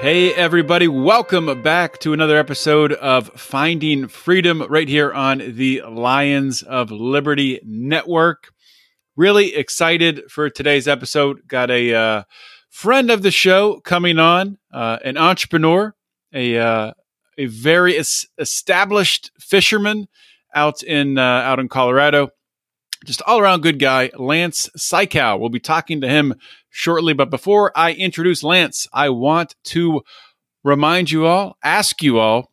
Hey, everybody, welcome back to another episode of Finding Freedom right here on the Lions of Liberty Network. Really excited for today's episode. Got a uh, friend of the show coming on, uh, an entrepreneur, a, uh, a very es- established fisherman out in, uh, out in Colorado. Just all around good guy, Lance Cayko. We'll be talking to him shortly. But before I introduce Lance, I want to remind you all, ask you all,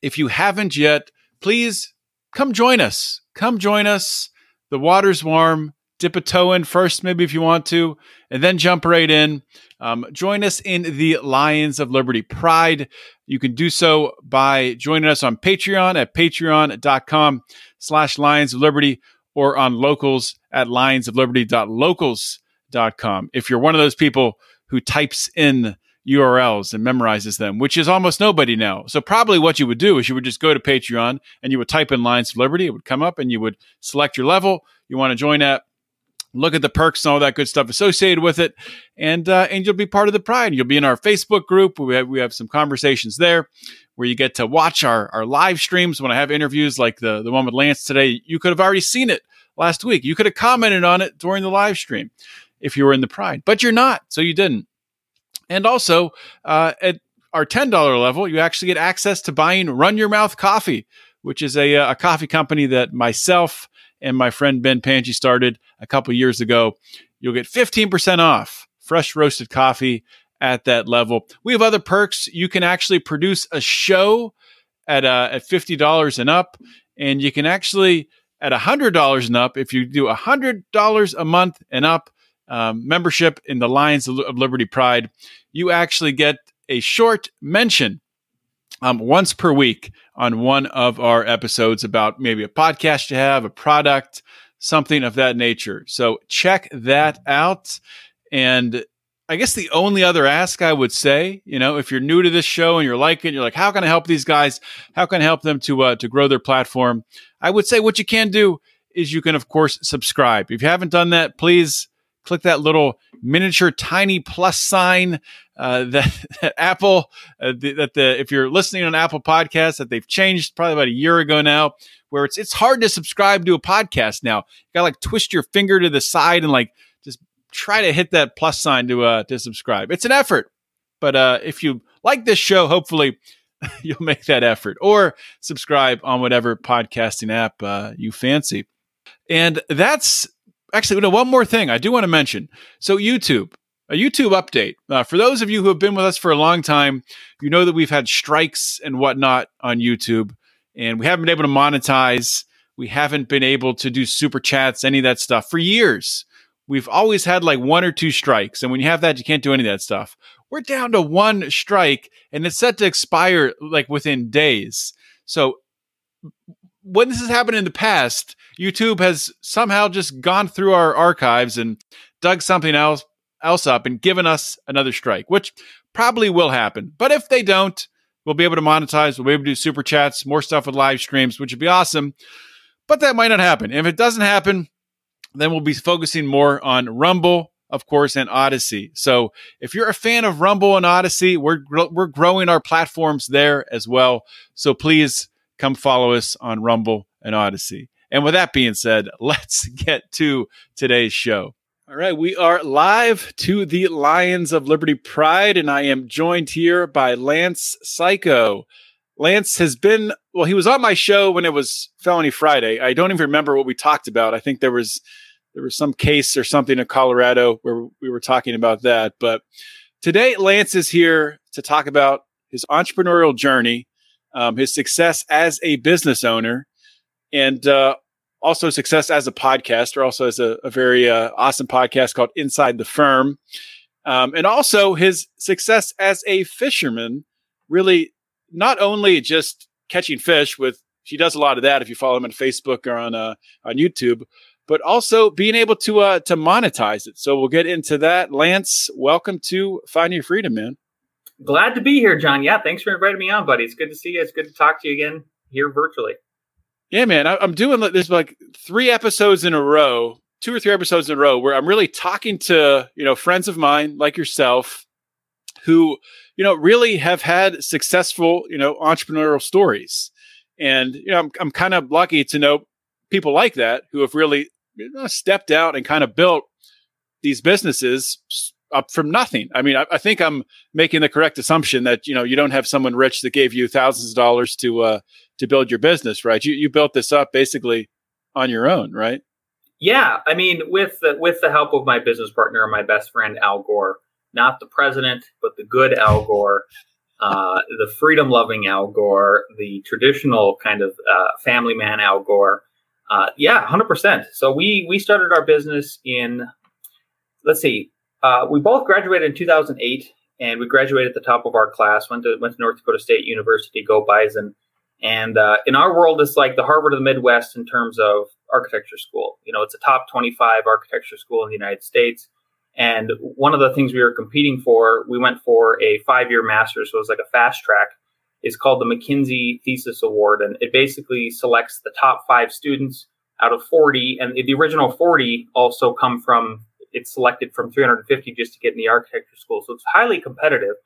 if you haven't yet, please come join us. Come join us. The water's warm. Dip a toe in first, maybe if you want to, and then jump right in. Um, join us in the Lions of Liberty Pride. You can do so by joining us on Patreon at patreon.com slash Lions of Liberty or on locals at lionsofliberty.locals.com. If you're one of those people who types in URLs and memorizes them, which is almost nobody now. So probably what you would do is you would just go to Patreon and you would type in Lions of Liberty. It would come up and you would select your level you want to join at. Look at the perks and all that good stuff associated with it, and uh, and you'll be part of the pride. You'll be in our Facebook group. We have we have some conversations there where you get to watch our our live streams when I have interviews like the the one with Lance today. You could have already seen it last week. You could have commented on it during the live stream if you were in the pride, but you're not, so you didn't. And also uh, at our ten dollar level, you actually get access to buying Run Your Mouth Coffee, which is a a coffee company that myself and my friend Ben Panji started a couple years ago. You'll get 15% off fresh roasted coffee at that level. We have other perks. You can actually produce a show at uh, at $50 and up, and you can actually at $100 and up, if you do $100 a month and up um, membership in the Lions of Liberty Pride, you actually get a short mention um, once per week on one of our episodes about maybe a podcast you have, a product, something of that nature. So check that out. And I guess the only other ask I would say, you know, if you're new to this show and you're liking you're like, how can I help these guys? How can I help them to uh, to grow their platform? I would say what you can do is you can, of course, subscribe. If you haven't done that, please click that little miniature tiny plus sign uh, that, that Apple uh, the, that the if you're listening on Apple Podcasts that they've changed probably about a year ago now, where it's it's hard to subscribe to a podcast now. You gotta like twist your finger to the side and like just try to hit that plus sign to uh to subscribe. It's an effort, but uh, if you like this show, hopefully. You'll make that effort or subscribe on whatever podcasting app uh, you fancy. And that's actually, know, one more thing I do want to mention. So, YouTube, a YouTube update. Uh, for those of you who have been with us for a long time, you know that we've had strikes and whatnot on YouTube, and we haven't been able to monetize. We haven't been able to do super chats, any of that stuff for years. We've always had like one or two strikes. And when you have that, you can't do any of that stuff. We're down to one strike and it's set to expire like within days. So when this has happened in the past, YouTube has somehow just gone through our archives and dug something else else up and given us another strike, which probably will happen. But if they don't, we'll be able to monetize. We'll be able to do super chats, more stuff with live streams, which would be awesome. But that might not happen. If it doesn't happen, then we'll be focusing more on Rumble, of course, and Odysee. So if you're a fan of Rumble and Odysee, we're we're growing our platforms there as well. So please come follow us on Rumble and Odysee. And with that being said, let's get to today's show. All right, we are live to the Lions of Liberty Pride, and I am joined here by Lance Cayko. Lance has been, well, he was on my show when it was Felony Friday. I don't even remember what we talked about. I think there was there was some case or something in Colorado where we were talking about that. But today, Lance is here to talk about his entrepreneurial journey, um, his success as a business owner, and uh, also success as a podcaster, also as a, a very uh, awesome podcast called Inside the Firm. um, and also his success as a fisherman. Really, not only just catching fish with he does a lot of that if you follow him on Facebook or on uh, on YouTube, but also being able to uh, to monetize it. So we'll get into that. Lance, welcome to Find Your Freedom, man. Glad to be here, John. Yeah, thanks for inviting me on, buddy. It's good to see you. It's good to talk to you again here virtually. Yeah, man. I, am doing this like three episodes in a row, two or three episodes in a row, where I'm really talking to you know friends of mine like yourself, who you know really have had successful you know entrepreneurial stories, and you know I'm I'm kind of lucky to know people like that who have really you know, stepped out and kind of built these businesses up from nothing. I mean, I, I, think I'm making the correct assumption that you know you don't have someone rich that gave you thousands of dollars to uh, to build your business, right? You you built this up basically on your own, right? Yeah, I mean, with the with the help of my business partner, my best friend Al Gore, not the president, but the good Al Gore, uh, the freedom loving Al Gore, the traditional kind of uh, family man Al Gore. Uh, yeah, hundred percent. So we we started our business in let's see, uh, we both graduated in 2008, and we graduated at the top of our class. Went to went to North Dakota State University, go Bison. And uh, in our world, it's like the Harvard of the Midwest in terms of architecture school. You know, it's a top 25 architecture school in the United States. And one of the things we were competing for, we went for a five year master's, so it was like a fast track. It's called the McKinsey Thesis Award, and it basically selects the top five students out of 40. And the original 40 also come from it's selected from 350 just to get in the architecture school. So it's highly competitive.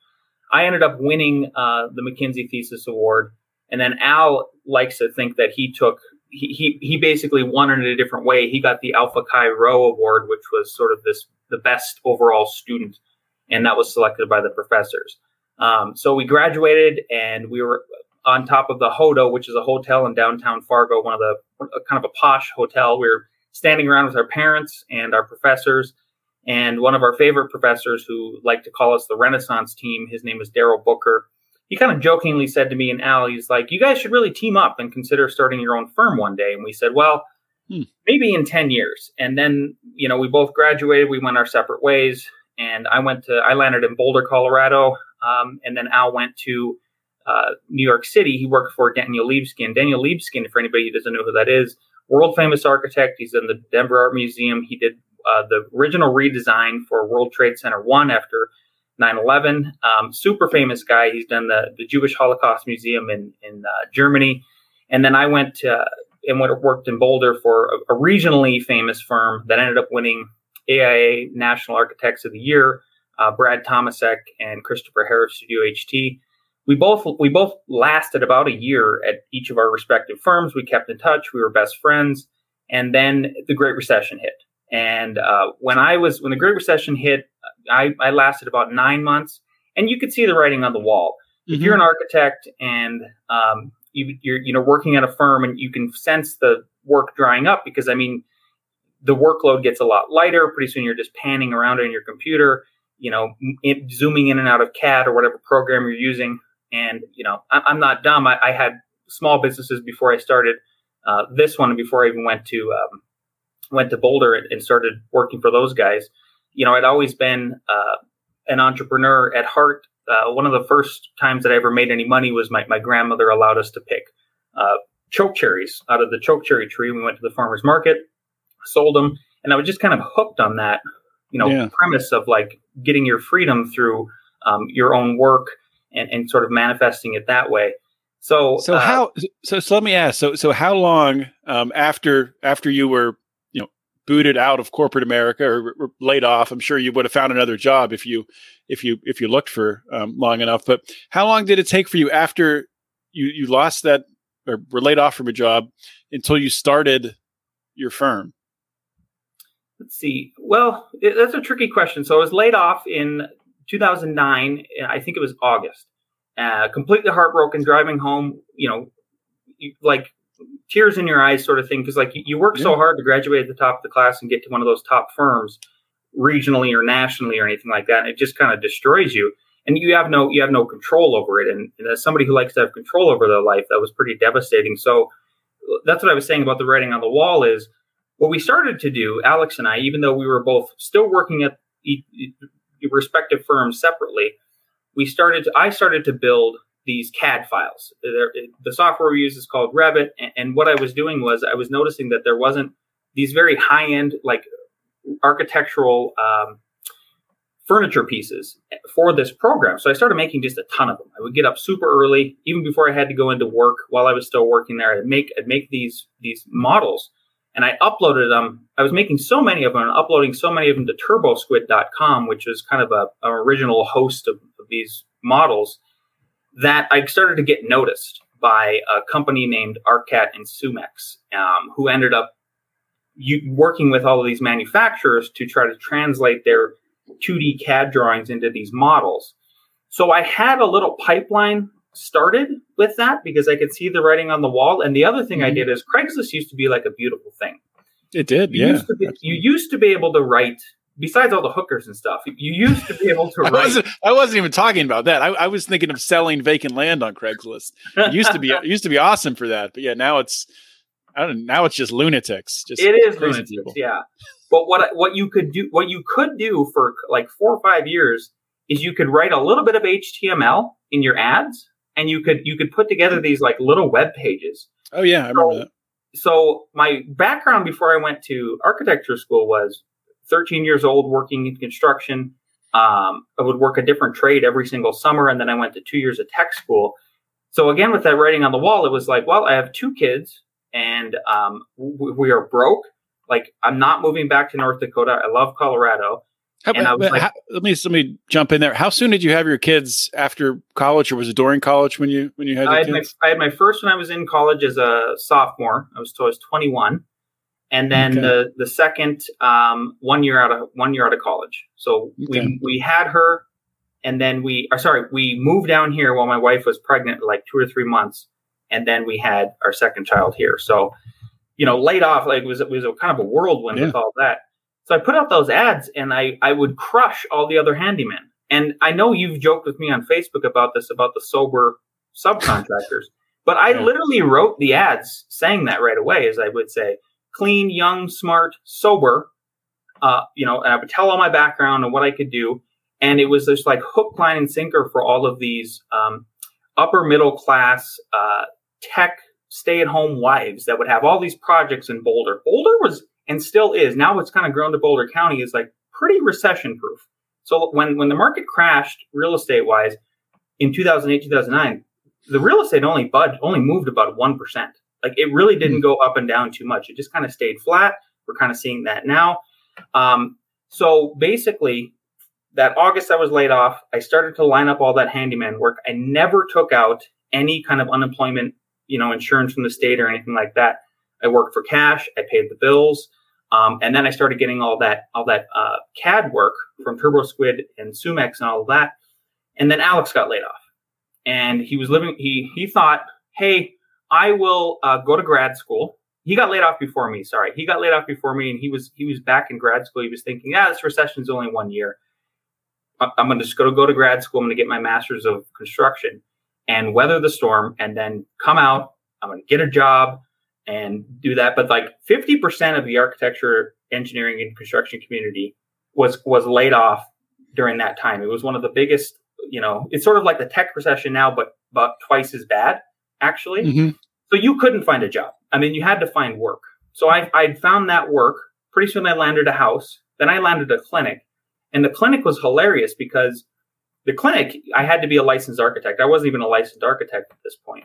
I ended up winning uh, the McKinsey Thesis Award, and then Al likes to think that he took he, he he basically won in a different way. He got the Alpha Chi Rho Award, which was sort of this the best overall student, and that was selected by the professors. Um, so we graduated, and we were on top of the HoDo, which is a hotel in downtown Fargo, one of the kind of a posh hotel. We were standing around with our parents and our professors. And one of our favorite professors, who liked to call us the Renaissance team, his name is Daryl Booker. He kind of jokingly said to me and Al, he's like, "You guys should really team up and consider starting your own firm one day." And we said, "Well, hmm. maybe in ten years." And then, you know, we both graduated. We went our separate ways. And I went to, I landed in Boulder, Colorado. Um, and then Al went to uh, New York City. He worked for Daniel Libeskind. Daniel Libeskind, for anybody who doesn't know who that is, world famous architect. He's in the Denver Art Museum. He did uh, the original redesign for World Trade Center 1 after 9 11. Um, super famous guy. He's done the, the Jewish Holocaust Museum in, in uh, Germany. And then I went to, and went, worked in Boulder for a, a, regionally famous firm that ended up winning AIA National Architects of the Year, uh, Brad Tomecek and Christopher Harris Studio HT we both we both lasted about a year at each of our respective firms. We kept in touch. We were best friends, and then the Great Recession hit. And uh, when I was when the Great Recession hit, I, I lasted about nine months, and you could see the writing on the wall. Mm-hmm. If you're an architect and um, you, you're you know working at a firm, and you can sense the work drying up because I mean the workload gets a lot lighter. Pretty soon, you're just panning around on your computer, you know, zooming in and out of CAD or whatever program you're using and you know, I, am not dumb. I, I, had small businesses before I started uh, this one, before I even went to um, went to Boulder and, started working for those guys. You know, I'd always been uh, an entrepreneur at heart. Uh, one of the first times that I ever made any money was my, my grandmother allowed us to pick uh, choke cherries out of the choke cherry tree. We went to the farmer's market, sold them, and I was just kind of hooked on that, you know, yeah. premise of like getting your freedom through um, your own work and, and sort of manifesting it that way. So, so uh, how? So, so let me ask. So, so how long um, after after you were you know booted out of corporate America or, or, laid off? I'm sure you would have found another job if you if you if you looked for um, long enough. But how long did it take for you after you you lost that or were laid off from a job until you started your firm? Let's see. Well, it, that's a tricky question. So I was laid off in 2009, I think it was August. Uh, completely heartbroken, driving home, you know, like tears in your eyes, sort of thing. Because like you, you work yeah. so hard to graduate at the top of the class and get to one of those top firms, regionally or nationally or anything like that. And it just kind of destroys you, and you have no you have no control over it. And, and as somebody who likes to have control over their life, that was pretty devastating. So that's what I was saying about the writing on the wall is what we started to do, Alex and I, even though we were both still working at respective firms separately, we started. To, I started to build these CAD files. The software we use is called Revit, and what I was doing was I was noticing that there wasn't these very high end like architectural um, furniture pieces for this program. So I started making just a ton of them. I would get up super early, even before I had to go into work. While I was still working there, I'd make I'd make these these models, and I uploaded them. I was making so many of them and uploading so many of them to TurboSquid.com, which is kind of a, an original host of, of these models. That I started to get noticed by a company named Arcat and Sumex, um, who ended up working with all of these manufacturers to try to translate their 2D CAD drawings into these models. So I had a little pipeline started with that because I could see the writing on the wall. And the other thing mm-hmm. I did is Craigslist used to be like a beautiful thing. It did, you yeah. Used be, you used to be able to write, besides all the hookers and stuff, you used to be able to write. I, wasn't, I wasn't even talking about that. I, I, was thinking of selling vacant land on Craigslist. It used to be it used to be awesome for that, but yeah, now it's I don't. know, Now it's just lunatics. Just it is lunatics, people. yeah. But what what you could do, what you could do for like four or five years, is you could write a little bit of HTML in your ads, and you could you could put together these like little web pages. Oh yeah, I remember so, that. So my background before I went to architecture school was 13 years old, working in construction. Um, I would work a different trade every single summer, and then I went to two years of tech school. So again, with that writing on the wall, it was like, well, I have two kids, and um, we, we are broke like I'm not moving back to North Dakota. I love Colorado. How, and I was like, how, let me let me jump in there. How soon did you have your kids after college, or was it during college when you when you had? I had, my, I had my first when I was in college as a sophomore. I was I was 21, and then okay. the the second um, one year out of one year out of college. So okay. we we had her, and then we or sorry we moved down here while my wife was pregnant, like two or three months, and then we had our second child here. So you know, laid off. Like it was it was a kind of a whirlwind yeah. with all that. So I put out those ads, and I I would crush all the other handymen. And I know you've joked with me on Facebook about this about the sober subcontractors, but I yeah. literally wrote the ads saying that right away, as I would say, clean, young, smart, sober. Uh, you know, and I would tell all my background and what I could do. And it was just like hook, line, and sinker for all of these um, upper middle class uh, tech stay at home wives that would have all these projects in Boulder. Boulder was and still is now it's kind of grown to Boulder County is like pretty recession proof. So when when the market crashed real estate wise in 2008 2009, the real estate only budged only moved about one percent. Like it really didn't go up and down too much. It just kind of stayed flat. We're kind of seeing that now. Um, so basically, that August I was laid off. I started to line up all that handyman work. I never took out any kind of unemployment you know, insurance from the state or anything like that. I worked for cash. I paid the bills. Um, and then I started getting all that, all that, uh, CAD work from TurboSquid and Sumex and all of that. And then Alex got laid off and he was living, he, he thought, Hey, I will, uh, go to grad school. He got laid off before me. Sorry. He got laid off before me and he was, he was back in grad school. He was thinking, yeah, this recession is only one year. I'm going to just go to go to grad school. I'm going to get my master's of construction and weather the storm and then come out. I'm going to get a job and do that. But like 50% of the architecture, engineering, and construction community was was laid off during that time. It was one of the biggest. You know, it's sort of like the tech recession now, but but twice as bad actually. Mm-hmm. So you couldn't find a job. I mean, you had to find work. So I I found that work. Pretty soon I landed a house. Then I landed a clinic, and the clinic was hilarious because the clinic, I had to be a licensed architect. I wasn't even a licensed architect at this point.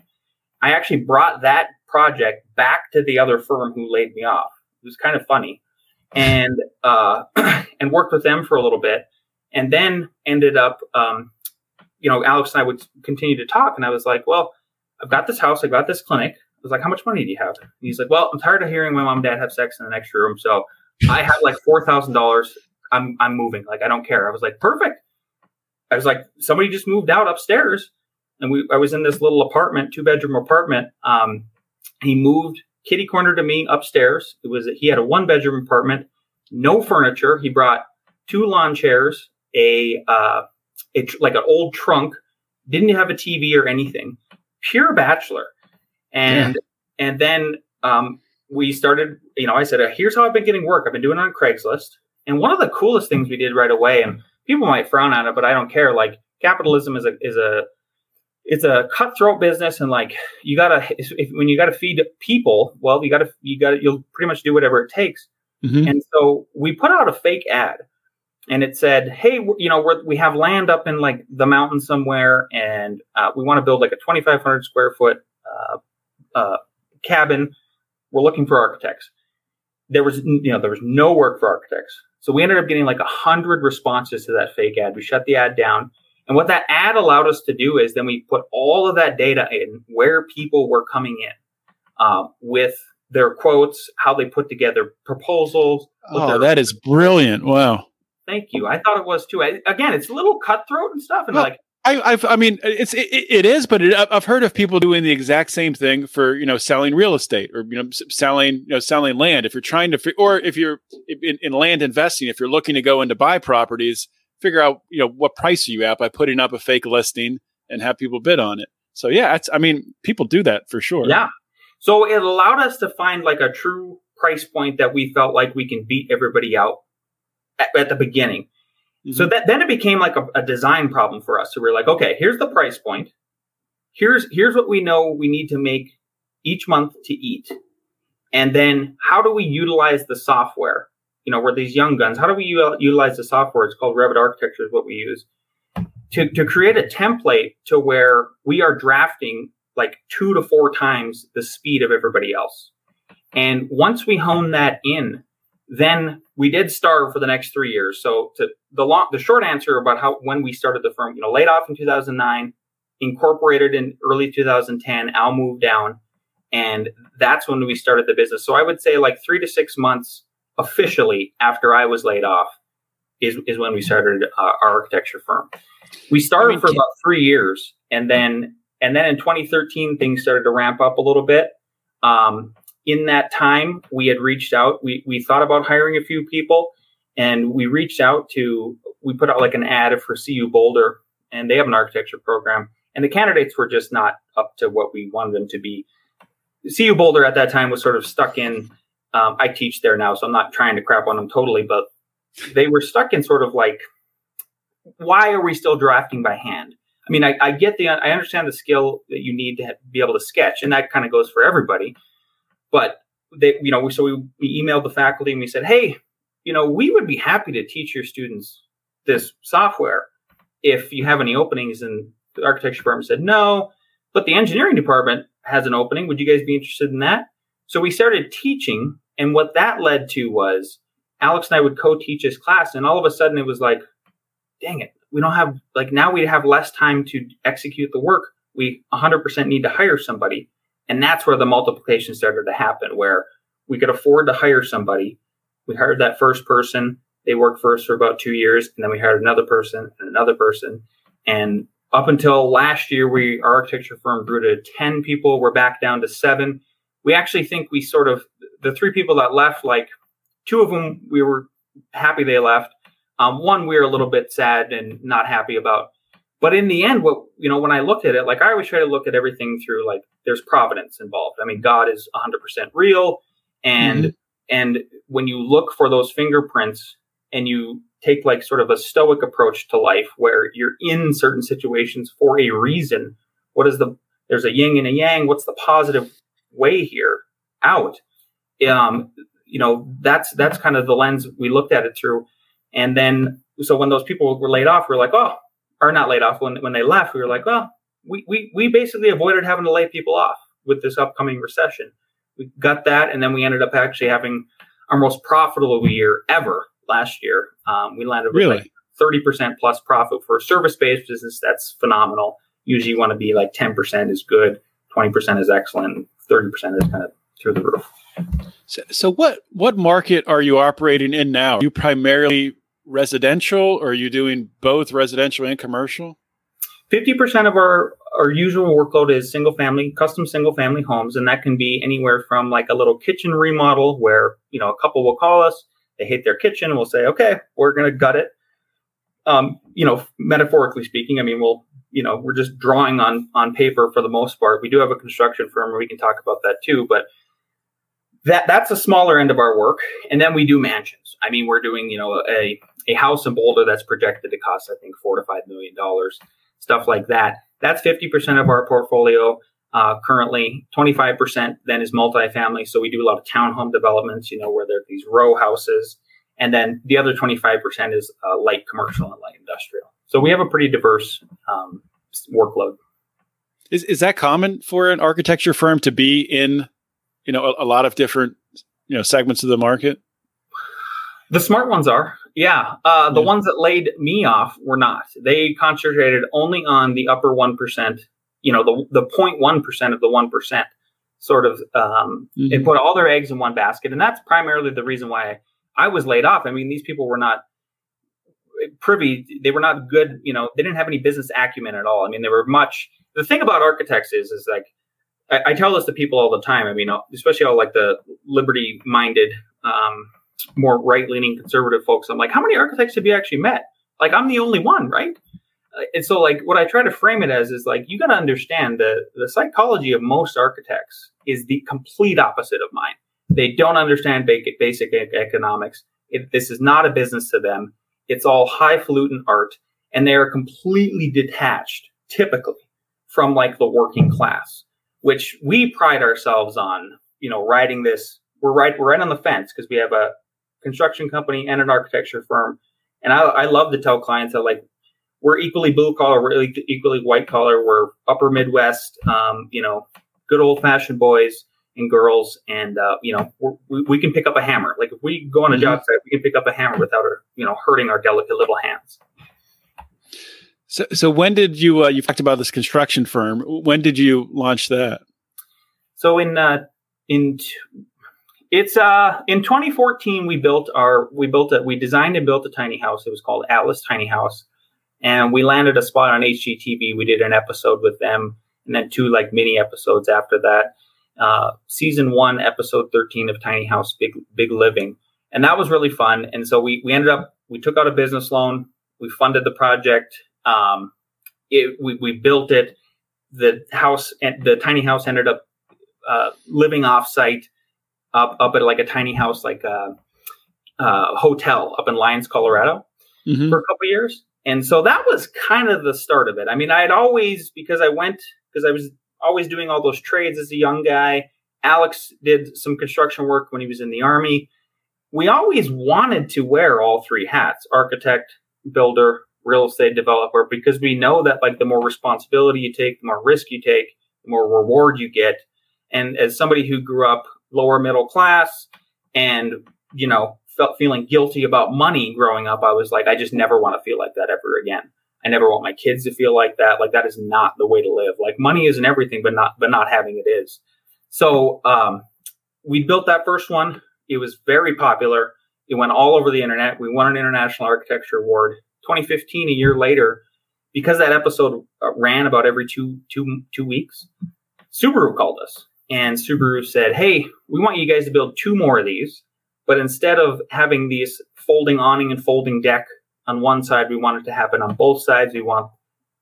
I actually brought that project back to the other firm who laid me off. It was kind of funny, and uh, and worked with them for a little bit, and then ended up, um, you know, Alex and I would continue to talk, and I was like, well, I've got this house, I've got this clinic. I was like, how much money do you have? And he's like, well, I'm tired of hearing my mom and dad have sex in the next room, so I have like four thousand dollars. I'm I'm moving. Like I don't care. I was like, perfect. I was like, somebody just moved out upstairs, and we I was in this little apartment, two bedroom apartment. Um, he moved kitty corner to me upstairs. It was he had a one bedroom apartment, no furniture. He brought two lawn chairs, a uh, a like an old trunk, didn't have a TV or anything, pure bachelor, and yeah. and then um, we started. You know, I said, "Here's how I've been getting work. I've been doing it on Craigslist." And one of the coolest things we did right away, and people might frown on it, but I don't care. Like capitalism is a is a it's a cutthroat business, and like you gotta if, when you gotta feed people, well, you gotta you gotta you'll pretty much do whatever it takes. Mhm. And so we put out a fake ad, and it said, "Hey, you know, we're, we have land up in like the mountains somewhere, and uh, we want to build like a 2,500 square foot uh, uh, cabin. We're looking for architects." There was, you know, there was no work for architects, so we ended up getting like a hundred responses to that fake ad. We shut the ad down, and what that ad allowed us to do is then we put all of that data in where people were coming in uh, with their quotes, how they put together proposals. Oh, their- that is brilliant. Wow. Thank you. I thought it was too. I, again, it's a little cutthroat and stuff, and Well, like, I, I've, I mean, it's it, it is, but it, I've heard of people doing the exact same thing for you know selling real estate or you know selling you know selling land. If you're trying to, or if you're in, in land investing, if you're looking to go into buy properties, figure out you know what price are you at by putting up a fake listing and have people bid on it. So yeah, it's, I mean, people do that for sure. yeah. So it allowed us to find like a true price point that we felt like we can beat everybody out at, at the beginning. Mm-hmm. So that then it became like a, a design problem for us. So we're like, okay, here's the price point. Here's here's what we know we need to make each month to eat, and then how do we utilize the software? You know, we're these young guns. How do we u- utilize the software? It's called Revit Architecture, is what we use to to create a template to where we are drafting like two to four times the speed of everybody else. And once we hone that in, then we did starve for the next three years. So to the long, the short answer about how when we started the firm, you know, laid off in 2009, incorporated in early 2010. Al moved down, and that's when we started the business. So I would say like three to six months officially after I was laid off is is when we started uh, our architecture firm. We started for about three years, and then and then in 2013 things started to ramp up a little bit. Um, in that time, we had reached out. We we thought about hiring a few people, and we reached out to. We put out like an ad for CU Boulder, and they have an architecture program, and the candidates were just not up to what we wanted them to be. CU Boulder at that time was sort of stuck in. Um, I teach there now, so I'm not trying to crap on them totally, but they were stuck in sort of like, why are we still drafting by hand? I mean, I, I get the, I understand the skill that you need to be able to sketch, and that kind of goes for everybody. But they, you know, so we, we emailed the faculty and we said, hey, you know, we would be happy to teach your students this software if you have any openings. And the architecture department said no, but the engineering department has an opening. Would you guys be interested in that? So we started teaching, and what that led to was Alex and I would co-teach his class, and all of a sudden it was like, dang it, we don't have like now we have less time to execute the work. We 100% need to hire somebody, and that's where the multiplication started to happen, where we could afford to hire somebody. We hired that first person. They worked for us for about two years, and then we hired another person and another person, and up until last year, we our architecture firm grew to 10 people. We're back down to seven. We actually think we sort of the three people that left, like two of them, we were happy they left. Um, one we were a little bit sad and not happy about. But in the end, what you know, when I looked at it, like I always try to look at everything through like there's providence involved. I mean, God is 100% real, and and when you look for those fingerprints and you take like sort of a stoic approach to life where you're in certain situations for a reason, what is the there's a yin and a yang. What's the positive way here out? Um, you know, that's that's kind of the lens we looked at it through. And then, so when those people were laid off, we are like, oh, or not laid off. When when they left, we were like, well, we we we basically avoided having to lay people off with this upcoming recession. We got that, and then we ended up actually having our most profitable year ever last year. Um, we landed Really? like thirty percent plus profit for a service based business. That's phenomenal. Usually, you want to be like ten percent is good, twenty percent is excellent, thirty percent is kind of through the roof. So, so what what market are you operating in now? Are you primarily residential, or are you doing both residential and commercial? Fifty percent of our our usual workload is single family, custom single family homes, and that can be anywhere from like a little kitchen remodel where you know a couple will call us, they hate their kitchen, and we'll say, okay, we're going to gut it. Um, you know, metaphorically speaking, I mean, we'll you know we're just drawing on on paper for the most part. We do have a construction firm we can talk about that too, but that that's a smaller end of our work, and then we do mansions. I mean, we're doing you know a a house in Boulder that's projected to cost, I think, four to five million dollars, stuff like that. That's 50% of our portfolio uh, currently. 25% then is multifamily. So we do a lot of townhome developments, you know, where there are these row houses. And then the other 25% is uh, light commercial and light industrial. So we have a pretty diverse um, workload. Is, is that common for an architecture firm to be in, you know, a, a lot of different, you know, segments of the market? The smart ones are. Yeah. Uh, the yeah. ones that laid me off were not. They concentrated only on the upper 1%, you know, the, the 0.1% of the 1%, sort of. Um, mm-hmm. They put all their eggs in one basket. And that's primarily the reason why I was laid off. I mean, these people were not privy, they were not good, you know, they didn't have any business acumen at all. I mean, they were much. The thing about architects is, is like, I, I tell this to people all the time. I mean, especially all like the liberty minded, um, more right leaning conservative folks, I'm like, how many architects have you actually met? Like, I'm the only one, right? Uh, and so, like, what I try to frame it as is like, you got to understand the the psychology of most architects is the complete opposite of mine. They don't understand basic, basic economics. It, this is not a business to them. It's all highfalutin art, and they are completely detached, typically, from like the working class, which we pride ourselves on. You know, riding this, we're right, we're right on the fence because we have a construction company and an architecture firm. And I, I love to tell clients that like we're equally blue collar, we're equally white collar, we're upper Midwest, um, you know, good old fashioned boys and girls, and uh, you know we, we can pick up a hammer. Like if we go on a mm-hmm. job site, we can pick up a hammer without you know hurting our delicate little hands. So, so when did you uh, you talked about this construction firm? When did you launch that? So in uh, in it's uh in 2014 we built our we built it we designed and built a tiny house. It was called Atlas Tiny House, and we landed a spot on HGTV. We did an episode with them, and then two like mini episodes after that. Uh, season one, episode 13 of Tiny House Big Big Living, and that was really fun. And so we we ended up we took out a business loan, we funded the project, um, it, we we built it. The house and the tiny house ended up uh, living off site up up at like a tiny house, like a, a hotel up in Lyons, Colorado, mm-hmm. for a couple years. And so that was kind of the start of it. I mean, I had always because I went because I was always doing all those trades as a young guy. Alex did some construction work when he was in the army. We always wanted to wear all three hats: architect, builder, real estate developer, because we know that like the more responsibility you take, the more risk you take, the more reward you get. And as somebody who grew up lower middle class and, you know, felt feeling guilty about money growing up, I was like, I just never want to feel like that ever again. I never want my kids to feel like that. Like that is not the way to live. Like money isn't everything, but not, but not having it is. So, um, we built that first one. It was very popular. It went all over the internet. We won an international architecture award. 2015, a year later, because that episode uh, ran about every two, two, two weeks, Subaru called us and Subaru said, "Hey, we want you guys to build two more of these, but instead of having these folding awning and folding deck on one side, we want it to happen on both sides. We want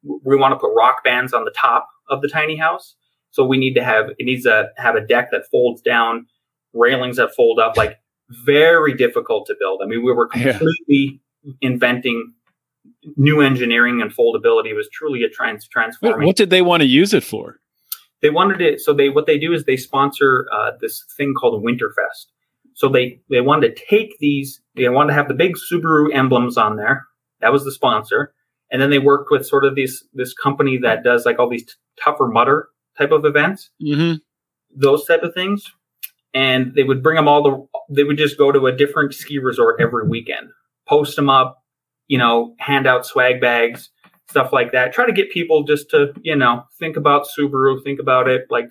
we want to put rock bands on the top of the tiny house, so we need to have it needs to have a deck that folds down, railings that fold up, like very difficult to build. I mean, we were completely yeah. inventing new engineering and foldability. It was truly a trans transforming. What did they want to use it for? they wanted it so they what they do is they sponsor uh, this thing called winterfest so they they wanted to take these they wanted to have the big subaru emblems on there that was the sponsor and then they worked with sort of this this company that does like all these t- Tough Mudder type of events mm-hmm. those type of things and they would bring them all the they would just go to a different ski resort every weekend post them up you know hand out swag bags stuff like that. Try to get people just to, you know, think about Subaru, think about it like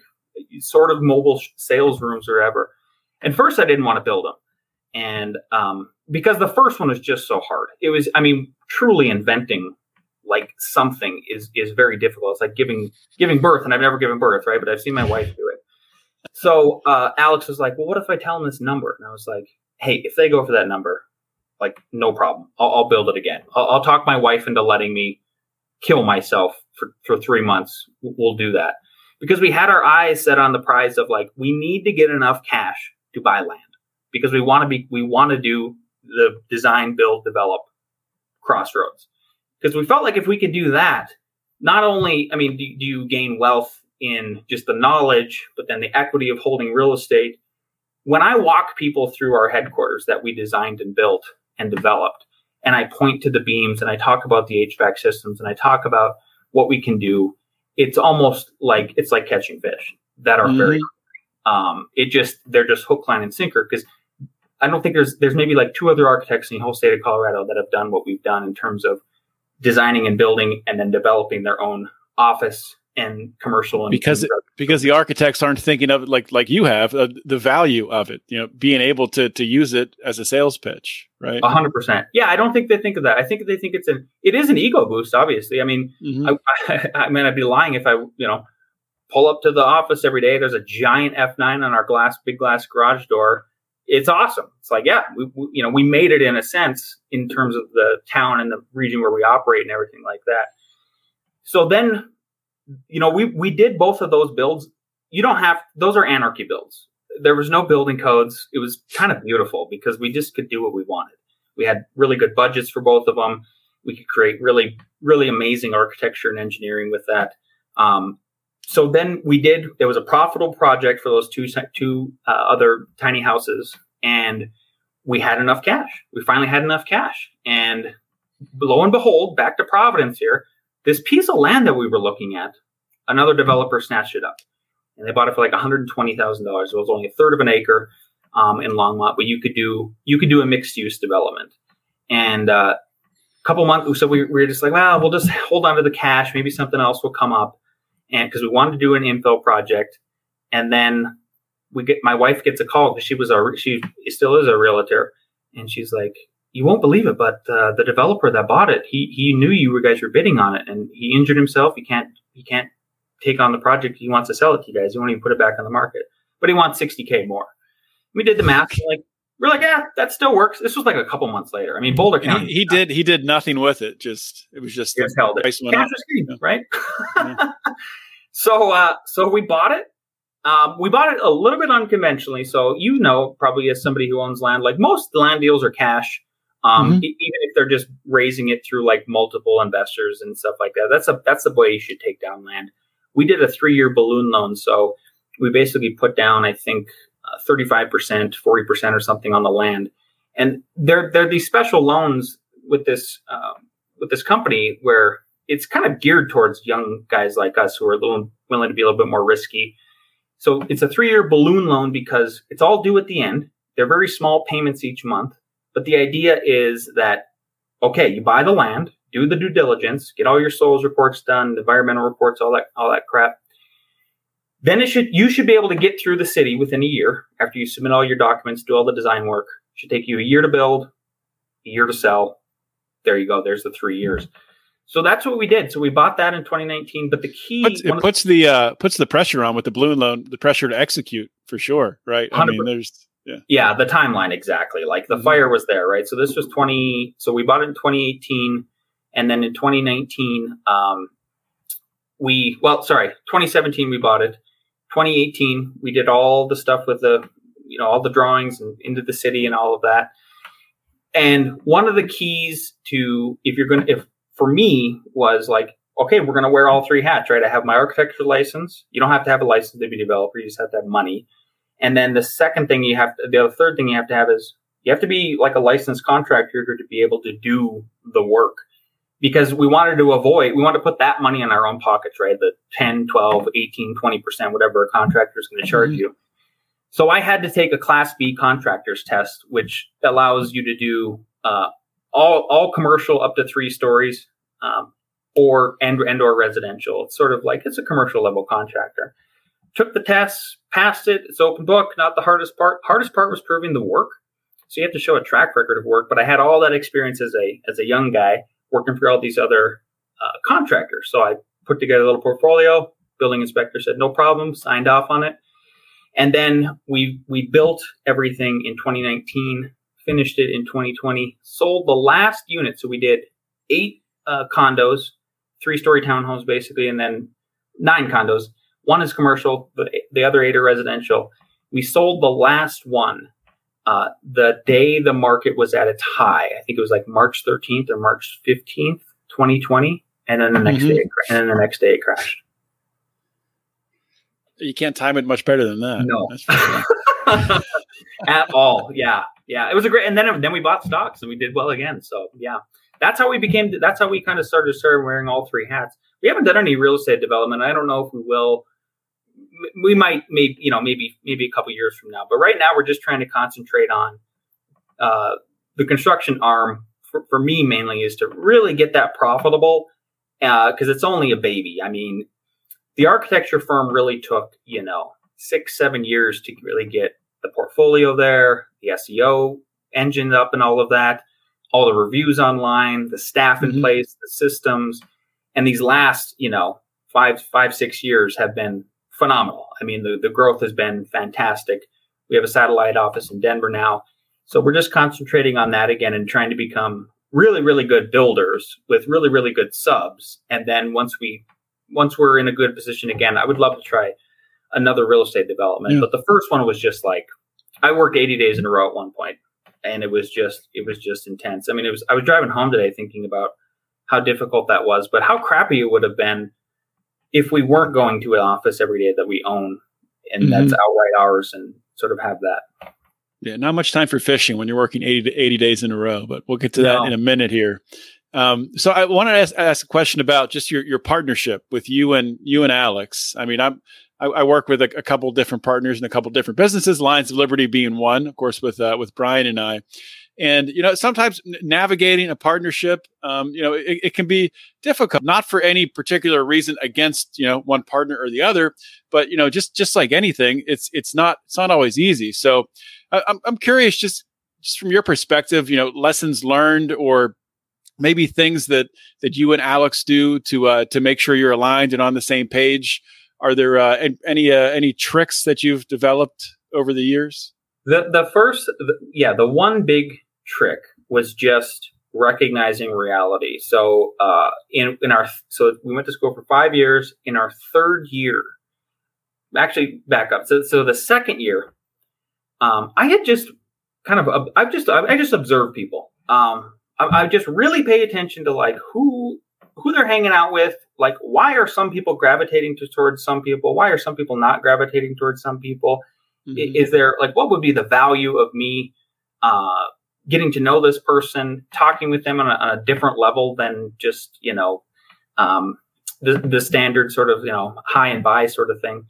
sort of mobile sales rooms or ever. And first, I didn't want to build them. And um, because the first one was just so hard, it was, I mean, truly inventing like something is is very difficult. It's like giving giving birth, and I've never given birth, right? But I've seen my wife do it. So uh, Alex was like, "Well, what if I tell them this number?" And I was like, "Hey, if they go for that number, like no problem, I'll, I'll build it again. I'll, I'll, talk my wife into letting me kill myself for, for three months, we'll do that. Because we had our eyes set on the prize of like, we need to get enough cash to buy land because we want to be, we want to do the design, build, develop crossroads because we felt like if we could do that, not only, I mean, do, do you gain wealth in just the knowledge, but then the equity of holding real estate. When I walk people through our headquarters that we designed and built and developed, and I point to the beams and I talk about the HVAC systems and I talk about what we can do, it's almost like it's like catching fish that are mm-hmm. very um, it just they're just hook, line, and sinker because I don't think there's there's maybe like two other architects in the whole state of Colorado that have done what we've done in terms of designing and building and then developing their own office and commercial and because because the architects aren't thinking of it like like you have uh, the value of it you know being able to to use it as a sales pitch right? 100% yeah i don't think they think of that. I think they think it's an it is an ego boost obviously. I mean mm-hmm. I, I, I mean i'd be lying if i you know pull up to the office every day there's a giant f9 on our glass big glass garage door it's awesome it's like yeah we, we you know we made it in a sense in terms of the town and the region where we operate and everything like that so then you know, we we did both of those builds. You don't have those are anarchy builds. There was no building codes. It was kind of beautiful because we just could do what we wanted. We had really good budgets for both of them. We could create really really amazing architecture and engineering with that. Um, so then we did. There was a profitable project for those two two uh, other tiny houses, and we had enough cash. We finally had enough cash, and lo and behold, back to Providence here this piece of land that we were looking at, another developer snatched it up, and they bought it for like one hundred and twenty thousand dollars. It was only a third of an acre um, in Longmont, but you could do you could do a mixed use development. And uh, a couple months, so we, we were just like, well, we'll just hold on to the cash. Maybe something else will come up, and because we wanted to do an infill project, and then we get my wife gets a call because she was a she still is a realtor, and she's like, you won't believe it, but uh, the developer that bought it, he he knew you guys were bidding on it, and he injured himself. He can't he can't take on the project. He wants to sell it to you guys. He won't even put it back on the market, but he wants sixty k more. We did the math. Like we're like, yeah, that still works. This was like a couple months later. I mean, Boulder County. He, he did he did nothing with it. Just it was just, just held it. Cash was king, right? Yeah. so uh, so we bought it. Um, we bought it a little bit unconventionally. So you know, probably as somebody who owns land, like most land deals are cash um, mm-hmm. e- even if they're just raising it through like multiple investors and stuff like that. That's a that's the way you should take down land. We did a three year balloon loan, so we basically put down I think thirty five percent, forty percent, or something on the land, and they're they're these special loans with this uh, with this company where it's kind of geared towards young guys like us who are a little, willing to be a little bit more risky. So it's a three year balloon loan because it's all due at the end. They're very small payments each month. But the idea is that, okay, you buy the land, do the due diligence, get all your soils reports done, environmental reports, all that, all that crap. Then it should, you should be able to get through the city within a year after you submit all your documents, do all the design work. It should take you a year to build, a year to sell. There you go. There's the three years. So that's what we did. So we bought that in 2019. But the key puts, it puts the, the uh, puts the pressure on with the balloon loan, the pressure to execute for sure, right? 100%. I mean, there's yeah. Yeah, the timeline exactly. Like the mm-hmm. fire was there, right? So this was 20 so we bought it in 2018 and then in 2019 um we well, sorry, 2017 we bought it. 2018 we did all the stuff with the you know, all the drawings and into the city and all of that. And one of the keys to if you're going to if for me was like okay, we're going to wear all three hats, right? I have my architecture license. You don't have to have a license to be a developer. You just have to have money. And then the second thing you have to, the third thing you have to have is you have to be like a licensed contractor to be able to do the work because we wanted to avoid, we want to put that money in our own pockets, right? The 10, 12, 18, 20%, whatever a contractor is going to charge mm-hmm. you. So I had to take a class B contractors test, which allows you to do, uh, all, all commercial up to three stories, um, or, and, and or residential. It's sort of like, it's a commercial level contractor took the test, passed it. It's open book, not the hardest part. Hardest part was proving the work. So you have to show a track record of work. But I had all that experience as a as a young guy working for all these other uh, contractors. So I put together a little portfolio. Building inspector said no problem, signed off on it, and then we we built everything in 2019, finished it in 2020, sold the last unit. So we did eight uh, condos, three story townhomes basically, and then nine condos one is commercial, the, the other eight are residential. We sold the last one uh, the day the market was at its high. I think it was like March 13th or March 15th, 2020, and then the next Mhm. day, it cra- and then the next day it crashed. You can't time it much better than that. No. Sure. at all. Yeah, yeah. It was a great, and then then we bought stocks and we did well again. So yeah, that's how we became. That's how we kind of started started wearing all three hats. We haven't done any real estate development. I don't know if we will. We might, maybe you know, maybe maybe a couple years from now. But right now, we're just trying to concentrate on uh, the construction arm. For, for me, mainly is to really get that profitable because it's only a baby. I mean, the architecture firm really took you know six seven years to really get the portfolio there, the SEO engine up, and all of that, all the reviews online, the staff in Mhm. place, the systems, and these last you know five five six years have been phenomenal. I mean, the the growth has been fantastic. We have a satellite office in Denver now, so we're just concentrating on that again and trying to become really really good builders with really really good subs. And then once we once we're in a good position again, I would love to try another real estate development. Yeah. But the first one was just like I worked 80 days in a row at one point, and it was just it was just intense. I mean, it was I was driving home today thinking about how difficult that was, but how crappy it would have been if we weren't going to an office every day that we own and that's outright ours and sort of have that. Yeah, not much time for fishing when you're working 80 to 80 days in a row, but we'll get to that in a minute here. Um, so I wanted to ask, ask a question about just your, your partnership with you and you and Alex. I mean, I'm, I, I work with a, a couple different partners and a couple different businesses, Lines of Liberty being one, of course, with, uh, with Brian and I. And, you know, sometimes navigating a partnership, um, you know, it, it can be difficult, not for any particular reason against, you know, one partner or the other, but, you know, just, just like anything, it's, it's not, it's not always easy. So, I- I'm I'm curious, just just from your perspective, you know, lessons learned or maybe things that that you and Alex do to uh, to make sure you're aligned and on the same page. Are there uh, any uh, any tricks that you've developed over the years? The the first the, yeah, the one big trick was just recognizing reality. So uh in in our so we went to school for 5 years in our third year. Actually back up. So so the second year um I had just kind of I've just I just observed people. Um I, I just really pay attention to like who who they're hanging out with, like why are some people gravitating to, towards some people? Why are some people not gravitating towards some people? I- is there like what would be the value of me uh, getting to know this person talking with them on a, on a different level than just you know um, the, the standard sort of you know high and buy sort of thing.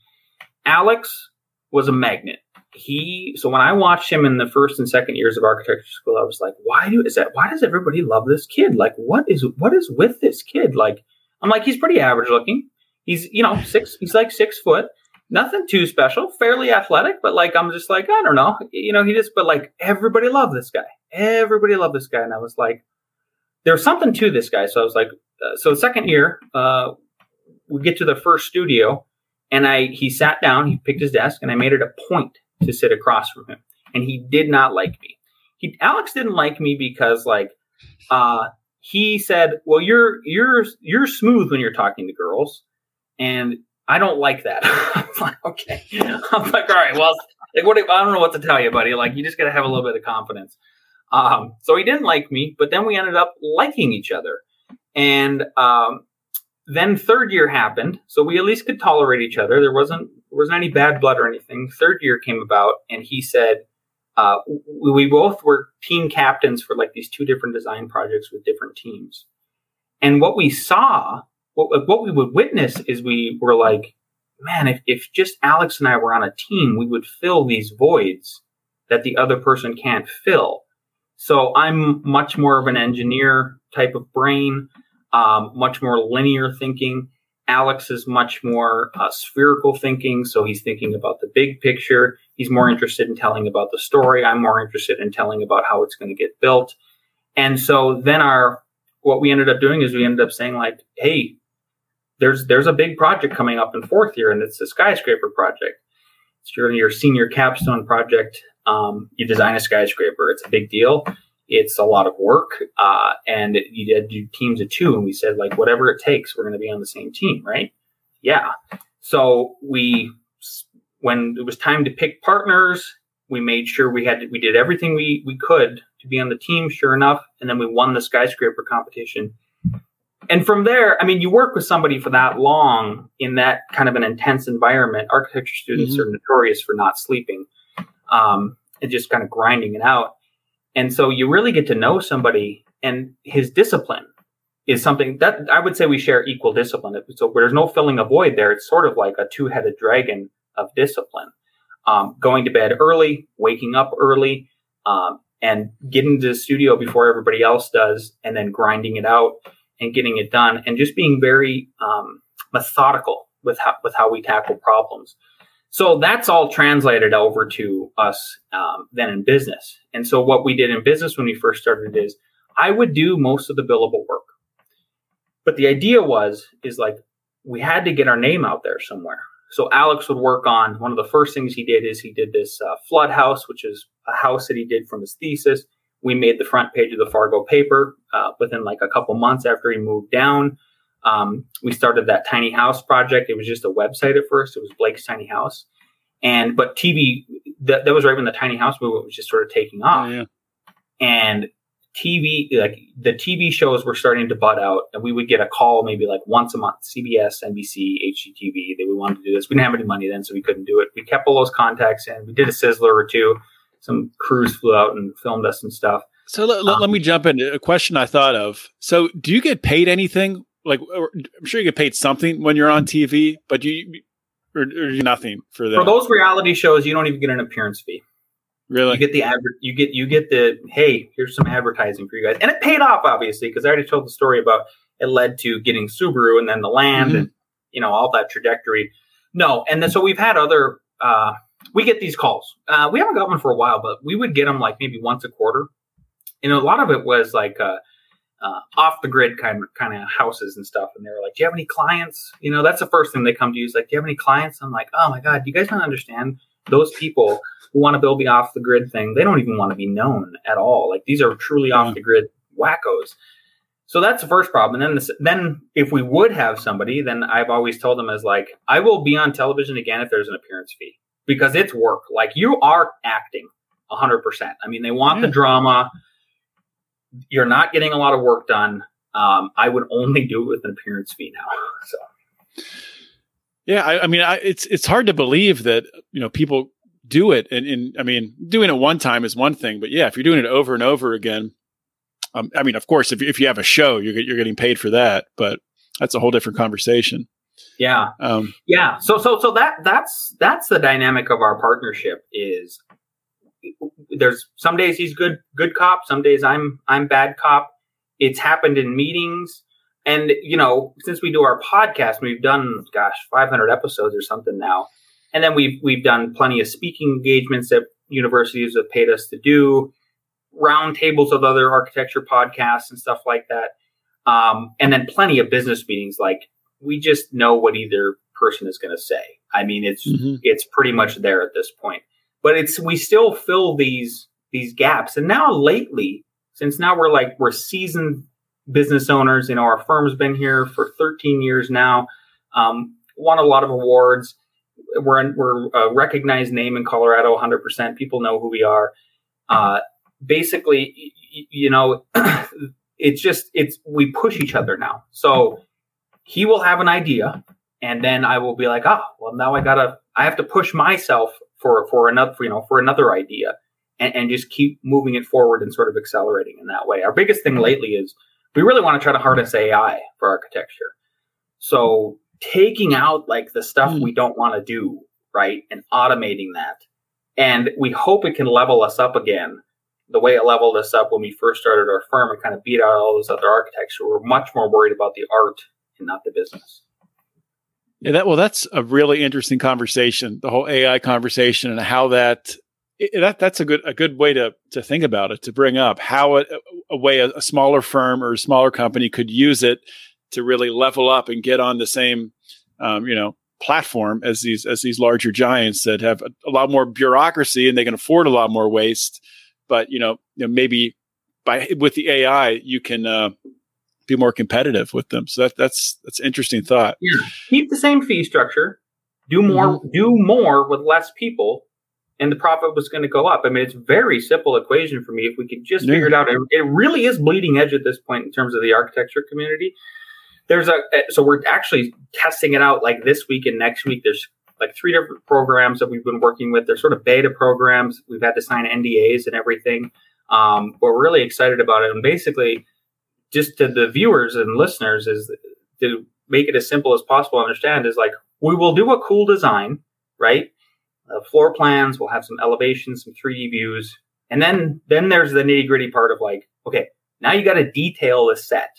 Alex was a magnet. He so when i watched him in the first and second years of architecture school i was like why do is that why does everybody love this kid? Like what is what is with this kid? Like i'm like he's pretty average looking. He's you know six he's like six foot. Nothing too special, fairly athletic, but like I'm just like I don't know, you know, he just but like everybody loved this guy, everybody loved this guy, and I was like, there's something to this guy. So I was like, uh, so second year, uh, we get to the first studio, and I he sat down, he picked his desk, and I made it a point to sit across from him, and he did not like me. He Alex didn't like me because like uh, he said, well, you're you're you're smooth when you're talking to girls, and I don't like that. I'm like, okay. I'm like, all right, well, like, what? I don't know what to tell you, buddy. Like, you just got to have a little bit of confidence. Um, so he didn't like me, but then we ended up liking each other, and um, then third year happened, so we at least could tolerate each other. There wasn't there wasn't any bad blood or anything. Third year came about, and he said. Uh, we, both were team captains for like these two different design projects with different teams. And what we saw what, what we would witness is we were like, man, if, if just Alex and I were on a team, we would fill these voids that the other person can't fill. So I'm much more of an engineer type of brain, um, much more linear thinking. Alex is much more uh, spherical thinking. So he's thinking about the big picture. He's more interested in telling about the story. I'm more interested in telling about how it's going to get built. And so then our, what we ended up doing is we ended up saying like, Hey, there's there's a big project coming up in fourth year, and it's a skyscraper project. It's your your senior capstone project. Um, you design a skyscraper. It's a big deal. It's a lot of work, uh, and you did do teams of two. And we said like whatever it takes, we're going to be on the same team, right? Yeah. So we when it was time to pick partners, We made sure we had we did everything we we could to be on the team. Sure enough, and then we won the skyscraper competition. And from there, I mean, you work with somebody for that long in that kind of an intense environment. Architecture students Mhm. are notorious for not sleeping um, and just kind of grinding it out. And so you really get to know somebody and his discipline is something that I would say we share equal discipline. So there's no filling a void there. It's sort of like a two headed dragon of discipline. Um, going to bed early, waking up early, um, and getting to the studio before everybody else does, and then grinding it out and getting it done, and just being very um, methodical with how, with how we tackle problems. So that's all translated over to us um, then in business. And so what we did in business when we first started is I would do most of the billable work. But the idea was is like we had to get our name out there somewhere. So Alex would work on one of the first things he did is he did this uh, flood house, which is a house that he did from his thesis. We made the front page of the Fargo paper uh, within like a couple months after he moved down. Um, we started that tiny house project. It was just a website at first. It was Blake's Tiny House, and but TV that, that was right when the tiny house movement was just sort of taking off, yeah. and TV like the TV shows were starting to butt out, and we would get a call maybe like once a month, CBS, NBC, HGTV. That we wanted to do this. We didn't have any money then, so we couldn't do it. We kept all those contacts and We did a sizzler or two. Some crews flew out and filmed us and stuff. So let, let, let me jump into a question I thought of. So do you get paid anything? Like I'm sure you get paid something when you're on TV, but you or, or nothing for that. For those reality shows, you don't even get an appearance fee. really? You get the adver- you get you get the hey, here's some advertising for you guys, and it paid off obviously because I already told the story about it led to getting Subaru and then the land Mhm. and you know all that trajectory. No, and then so we've had other. Uh, we get these calls. Uh, we haven't got one for a while, but we would get them like maybe once a quarter. And a lot of it was like uh, uh, off the grid kind of kind of houses and stuff. And they were like, "Do you have any clients?" You know, that's the first thing they come to you is like, "Do you have any clients?" I'm like, "Oh my god, you guys don't understand those people." who want to build the off the grid thing, they don't even want to be known at all. Like these are truly off the grid wackos. So that's the first problem. And then, the, then if we would have somebody, then I've always told them as like, I will be on television again if there's an appearance fee because it's work. Like you are acting hundred percent. I mean, they want the drama. You're not getting a lot of work done. Um, I would only do it with an appearance fee now. So Yeah, I, I mean, I, it's it's hard to believe that you know people do it, and, and I mean, doing it one time is one thing, but yeah, if you're doing it over and over again, um, I mean, of course, if if you have a show, you're you're getting paid for that, but that's a whole different conversation. yeah, Um, Yeah. So so so that that's that's the dynamic of our partnership is there's some days he's good good cop, some days I'm I'm bad cop. It's happened in meetings and you know, since we do our podcast, we've done gosh, 500 episodes or something now. And then we've we've done plenty of speaking engagements that universities have paid us to do, roundtables of other architecture podcasts and stuff like that. Um, and then plenty of business meetings like we just know what either person is going to say. I mean, it's mhm. it's pretty much there at this point. But it's we still fill these these gaps. And now lately, since now we're like we're seasoned business owners, you know, our firm's been here for 13 years now. Um, won a lot of awards. We're we're a recognized name in Colorado, 100%. People know who we are. Uh, basically, you know, it's just it's we push each other now. So he will have an idea and then I will be like, ah, well, now I gotta, I have to push myself for for another, you know, for another idea, and, and just keep moving it forward and sort of accelerating in that way. Our biggest thing lately is we really want to try to harness AI for architecture. So taking out like the stuff Hmm. we don't want to do, right, and automating that, and we hope it can level us up again. The way it leveled us up when we first started our firm and kind of beat out all those other architects who were much more worried about the art and not the business. Yeah, that well, that's a really interesting conversation. The whole AI conversation and how that i that that's a good a good way to to think about it. To bring up how a, a way a, a smaller firm or a smaller company could use it to really level up and get on the same, um, you know, platform as these as these larger giants that have a, a lot more bureaucracy and they can afford a lot more waste. But you know, you know maybe by with the AI you can uh, be more competitive with them. So that that's that's an interesting thought. keep the same fee structure, do more, do more with less people, and the profit was going to go up. I mean, it's a very simple equation for me. If we could just Yeah. figure it out, it, it really is bleeding edge at this point in terms of the architecture community. There's a so we're actually testing it out like this week and next week. There's like three different programs that we've been working with. They're sort of beta programs. We've had to sign NDAs and everything. Um, but we're really excited about it. And basically, just to the viewers and listeners, is to make it as simple as possible to understand is like we will do a cool design, right? Uh, floor plans, we'll have some elevations, some 3D views, and then then there's the nitty gritty part of like, okay, now you got to detail the set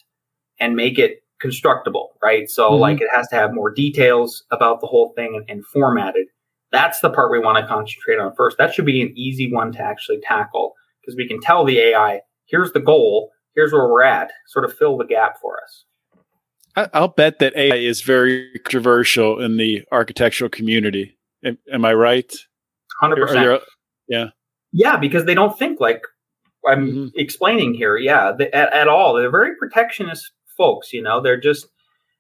and make it constructible, right? So Mhm. like it has to have more details about the whole thing and, and formatted. That's the part we want to concentrate on first. That should be an easy one to actually tackle because we can tell the AI, here's the goal, here's where we're at, sort of fill the gap for us. I'll bet that AI is very controversial in the architectural community. Am, am I right? Hundred percent. there- Yeah, because they don't think like I'm Mhm. explaining here. Yeah, they, at, at all. They're very protectionist folks. You know, they're just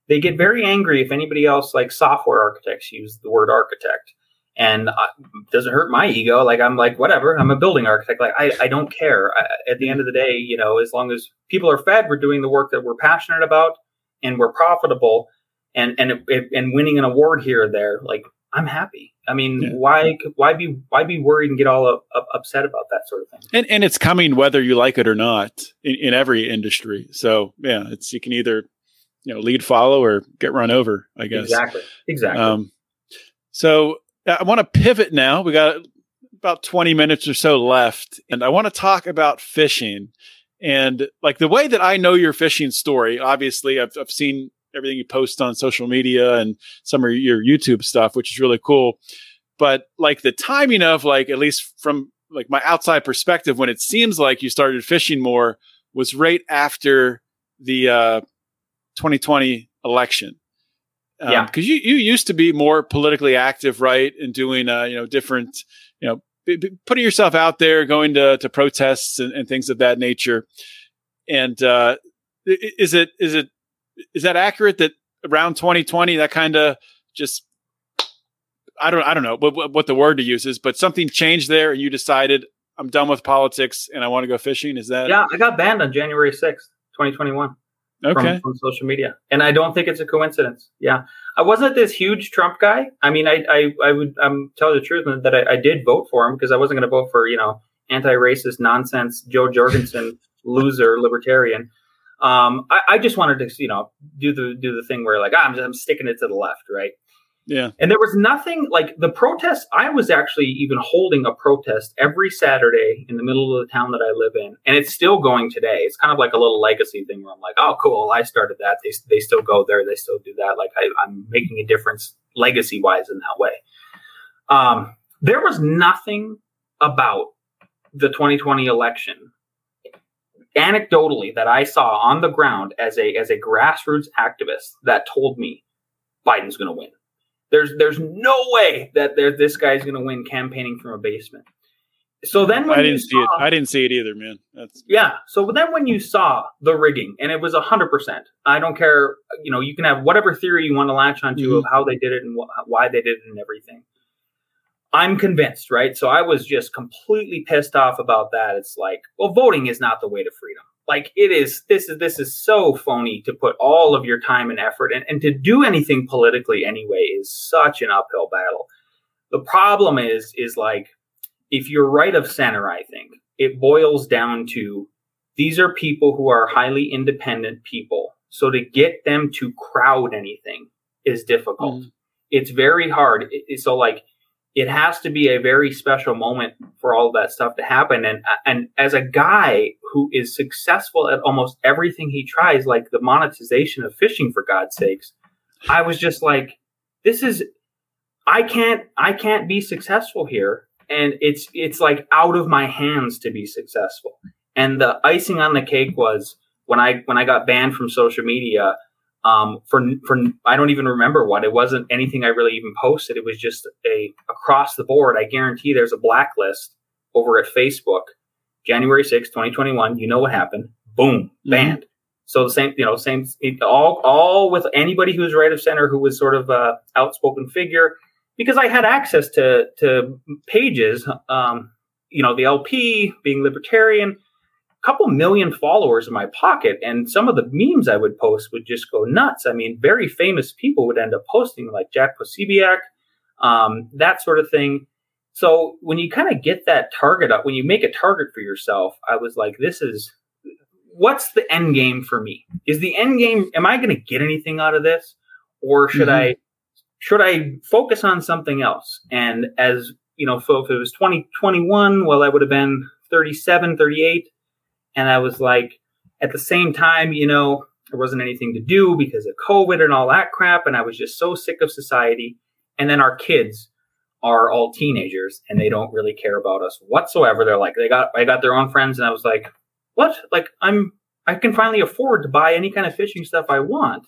they get very angry if anybody else, like software architects, use the word architect, and uh, it doesn't hurt my ego. Like I'm like whatever. I'm a building architect. Like I, I don't care. I, at the end of the day, you know, as long as people are fed, we're doing the work that we're passionate about, and we're profitable, and and and winning an award here or there. Like I'm happy. I mean, Yeah. why why be why be worried and get all up, up, upset about that sort of thing? and and it's coming whether you like it or not in, in every industry. So yeah, it's you can either you know lead follow or get run over. I guess. Exactly. Exactly. Um, so uh, I want to pivot now. We got about 20 minutes or so left, and I want to talk about fishing. And like the way that I know your fishing story, obviously, I've, I've seen everything you post on social media and some of your YouTube stuff, which is really cool. But like the timing of like, at least from like my outside perspective, when it seems like you started fishing more was right after the uh, 2020 election. Um, Yeah. because you you used to be more politically active, right, and doing uh, you know different, you know, b- b- putting yourself out there, going to to protests and, and things of that nature. And uh, is it is it is that accurate that around 2020 that kind of just I don't I don't know what, what the word to use is, but something changed there, and you decided I'm done with politics and I want to go fishing. Is that yeah, I got banned on January sixth, twenty twenty one. Okay? from, from social media. And I don't think it's a coincidence. Yeah. I wasn't this huge Trump guy. I mean, I, I, I would, I'm tell the truth that I, I did vote for him because I wasn't going to vote for, you know, anti-racist nonsense, Jo Jorgensen, loser, libertarian. Um, I, I just wanted to, you know, do the, do the thing where like, ah, I'm, I'm sticking it to the left. Right. Yeah. And there was nothing like the protest. I was actually even holding a protest every Saturday in the middle of the town that I live in. And it's still going today. It's kind of like a little legacy thing where I'm like, oh, cool. I started that. They, they still go there. They still do that. Like I, I'm making a difference legacy wise in that way. Um, there was nothing about the 2020 election anecdotally that I saw on the ground as a as a grassroots activist that told me Biden's going to win. There's there's no way that there, this guy's going to win campaigning from a basement. So then when I didn't see saw, it. I didn't see it either, man. That's yeah. So then when you saw the rigging and it was hundred percent, I don't care. You know, you can have whatever theory you want to latch onto Mhm. of how they did it and wh- why they did it and everything. I'm convinced, right? So I was just completely pissed off about that. It's like, well, voting is not the way to freedom. Like it is. This is this is so phony to put all of your time and effort and, and to do anything politically anyway is such an uphill battle. The problem is is like if you're right of center, I think it boils down to these are people who are highly independent people. So to get them to crowd anything is difficult. Mhm. It's very hard. So like it has to be a very special moment for all of that stuff to happen. And uh, and as a guy who is successful at almost everything he tries, like the monetization of fishing, for God's sakes, I was just like, this is I can't I can't be successful here. And it's it's like out of my hands to be successful. And the icing on the cake was when I when I got banned from social media um, for for I don't even remember what it wasn't anything I really even posted. It was just a across the board. I guarantee there's a blacklist over at Facebook, January 6, 2021. You know what happened? Boom, Mhm. banned. So the same, you know, same, all all with anybody who's right of center who was sort of a outspoken figure. because I had access to to pages, um, you know, the LP being libertarian, couple million followers in my pocket, and some of the memes I would post would just go nuts. I mean, very famous people would end up posting, like Jack Posobiec, um, that sort of thing. So when you kind of get that target up, when you make a target for yourself, I was like, this is what's the end game for me? Is the end game? Am I going to get anything out of this, or should mm-hmm. I? Should I focus on something else? And as you know, so if it was 2021, well, I would have been 37, 38. And I was like, at the same time, you know, there wasn't anything to do because of COVID and all that crap. And I was just so sick of society. And then our kids are all teenagers and they don't really care about us whatsoever. They're like, they got, I got their own friends. And I was like, what? Like, I'm, I can finally afford to buy any kind of fishing stuff I want.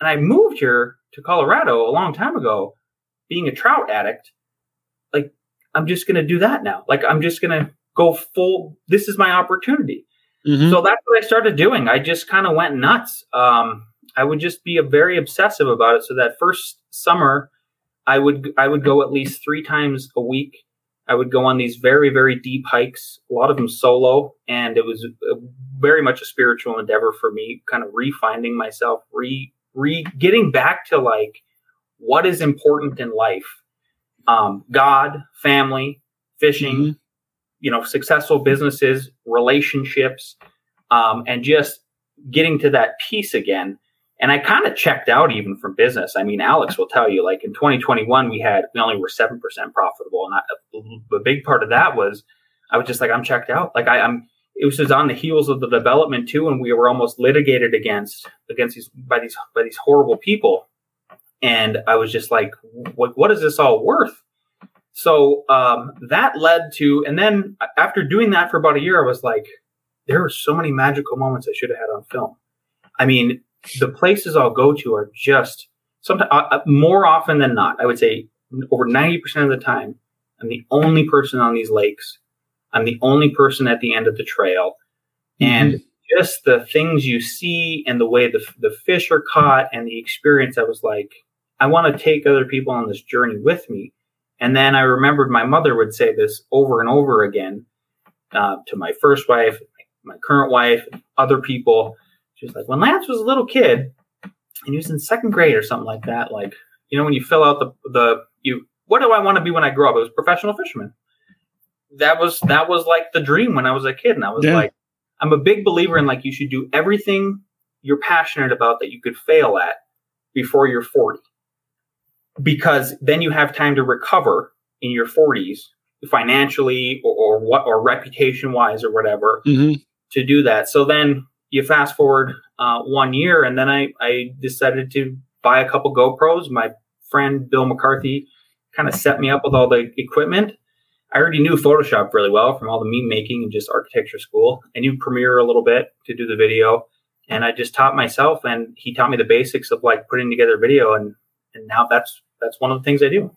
And I moved here to Colorado a long time ago, being a trout addict like I'm just going to do that now. Like I'm just going to go full. This is my opportunity. Mm-hmm. So that's what I started doing. I just kind of went nuts. Um, I would just be a very obsessive about it. So that first summer, I would I would go at least three times a week. I would go on these very very deep hikes, a lot of them solo, and it was a, very much a spiritual endeavor for me, kind of refinding myself, re re getting back to like what is important in life um, God, family, fishing, mm-hmm. You know, successful businesses, relationships, um, and just getting to that peace again. And I kind of checked out even from business. I mean, Alex will tell you, like in 2021, we had we only were seven percent profitable, and I, a big part of that was I was just like, I'm checked out. Like I, I'm. It was on the heels of the development too, and we were almost litigated against against these by these by these horrible people and I was just like, what, what is this all worth? So um, that led to, and then after doing that for about a year, I was like, there are so many magical moments I should have had on film. I mean, the places I'll go to are just sometimes uh, uh more often than not. I would say over ninety percent of the time, I'm the only person on these lakes. I'm the only person at the end of the trail, mm-hmm. and just the things you see and the way the the fish are caught and the experience. I was like, I want to take other people on this journey with me. And then I remembered my mother would say this over and over again uh, to my first wife, my current wife, other people. She was like, when Lance was a little kid and he was in second grade or something like that, like, you know, when you fill out the, the, you, what do I want to be when I grow up? It was professional fisherman. That was, that was like the dream when I was a kid. And I was yeah. like, I'm a big believer in like, you should do everything you're passionate about that you could fail at before you're 40 because then you have time to recover in your 40s financially or, or what or reputation wise or whatever mm-hmm. to do that. So then you fast forward uh, one year and then I, I decided to buy a couple gopro's. My friend bill mccarthy kind of set me up with all the equipment. I already knew photoshop really well from all the meme making and just architecture school. I knew premiere a little bit to do the video and i just taught myself and he taught me the basics of like putting together video and and now that's that's one of the things I do.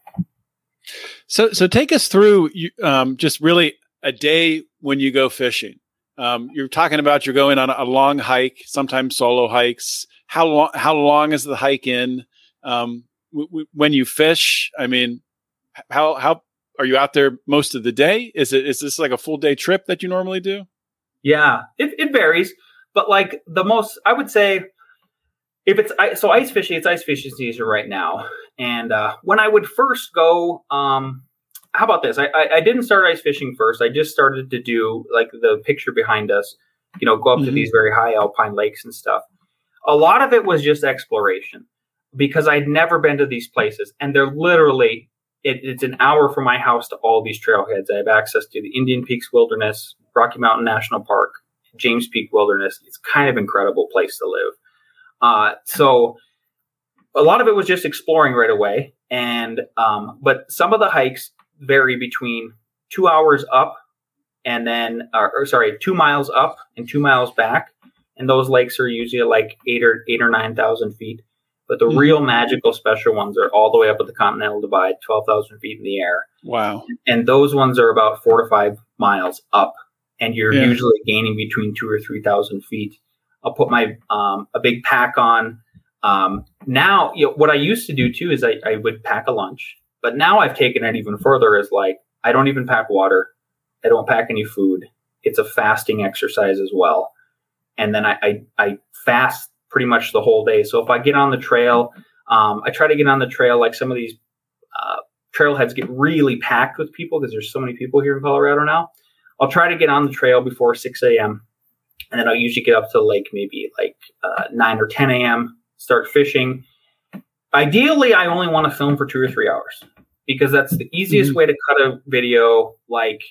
So, so take us through um, just really a day when you go fishing. Um, you're talking about you're going on a long hike, sometimes solo hikes. How long? How long is the hike in? Um, w- w- when you fish, I mean, how how are you out there most of the day? Is it is this like a full day trip that you normally do? Yeah, it, it varies, but like the most, I would say if it's so ice fishing, it's ice fishing season right now. And uh, when I would first go, um, how about this? I, I, I, didn't start ice fishing first. I just started to do like the picture behind us, you know, go up mm-hmm. to these very high alpine lakes and stuff. A lot of it was just exploration because I'd never been to these places, and they're literally it, it's an hour from my house to all these trailheads. I have access to the Indian Peaks Wilderness, Rocky Mountain National Park, James Peak Wilderness. It's kind of incredible place to live. Uh, so a lot of it was just exploring right away, and um, but some of the hikes vary between two hours up and then, or, or, sorry, two miles up and two miles back, and those lakes are usually like eight or eight or nine thousand feet. But the mm-hmm. real magical special ones are all the way up at the Continental Divide, twelve thousand feet in the air. Wow! And those ones are about four to five miles up, and you're yeah. usually gaining between two or three thousand feet I'll put my um, a big pack on. Um, now, you know, what I used to do too is I, I would pack a lunch, But now I've taken it even further Is like, I don't even pack water. I don't pack any food. It's a fasting exercise as well. And then I, I, I fast pretty much the whole day. So if I get on the trail, um, I try to get on the trail like some of these uh, trailheads get really packed with people because there's so many people here in Colorado now. I'll try to get on the trail before 6 a.m. And then I'll usually get up to like maybe like uh, 9 or 10 a.m., start fishing. Ideally, I only want to film for two or three hours because that's the easiest mm-hmm. way to cut a video. Like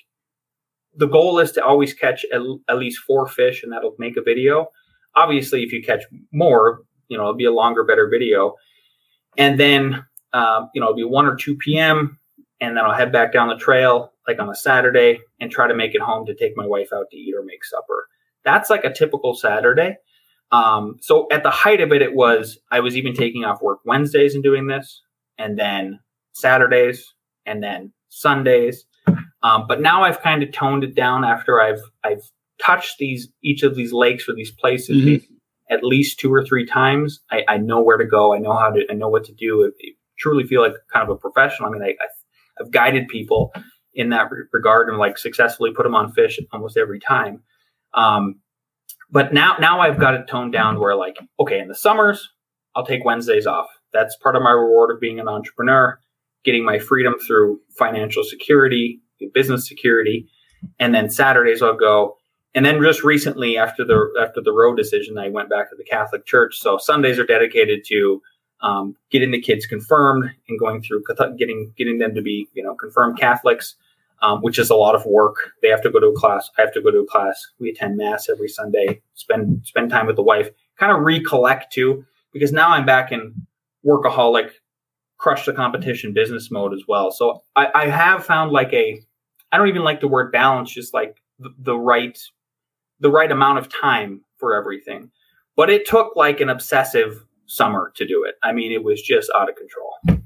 the goal is to always catch at, at least four fish and that'll make a video. Obviously, if you catch more, you know, it'll be a longer, better video. And then, um, you know, it'll be 1 or 2 p.m. And then I'll head back down the trail like on a Saturday and try to make it home to take my wife out to eat or make supper. That's like a typical Saturday. Um, so at the height of it, it was I was even taking off work Wednesdays and doing this, and then Saturdays, and then Sundays. Um, but now I've kind of toned it down after I've I've touched these each of these lakes or these places mm-hmm. at least two or three times. I, I, know where to go. I know how to. I know what to do. I, I truly feel like kind of a professional. I mean, I, have guided people in that re- regard and like successfully put them on fish almost every time. Um, but now now I've got it toned down where like okay, in the summers I'll take Wednesdays off. That's part of my reward of being an entrepreneur, getting my freedom through financial security, business security, and then Saturdays I'll go. And then just recently, after the after the Roe decision, I went back to the Catholic Church. So Sundays are dedicated to um, getting the kids confirmed and going through getting getting them to be you know confirmed Catholics um, which is a lot of work. They have to go to a class. I have to go to a class. We attend mass every Sunday. Spend spend time with the wife. Kind of recollect too, because now I'm back in workaholic, crush the competition business mode as well. So I, I have found like a, I don't even like the word balance, just like the, the right, the right amount of time for everything. But it took like an obsessive summer to do it. I mean, it was just out of control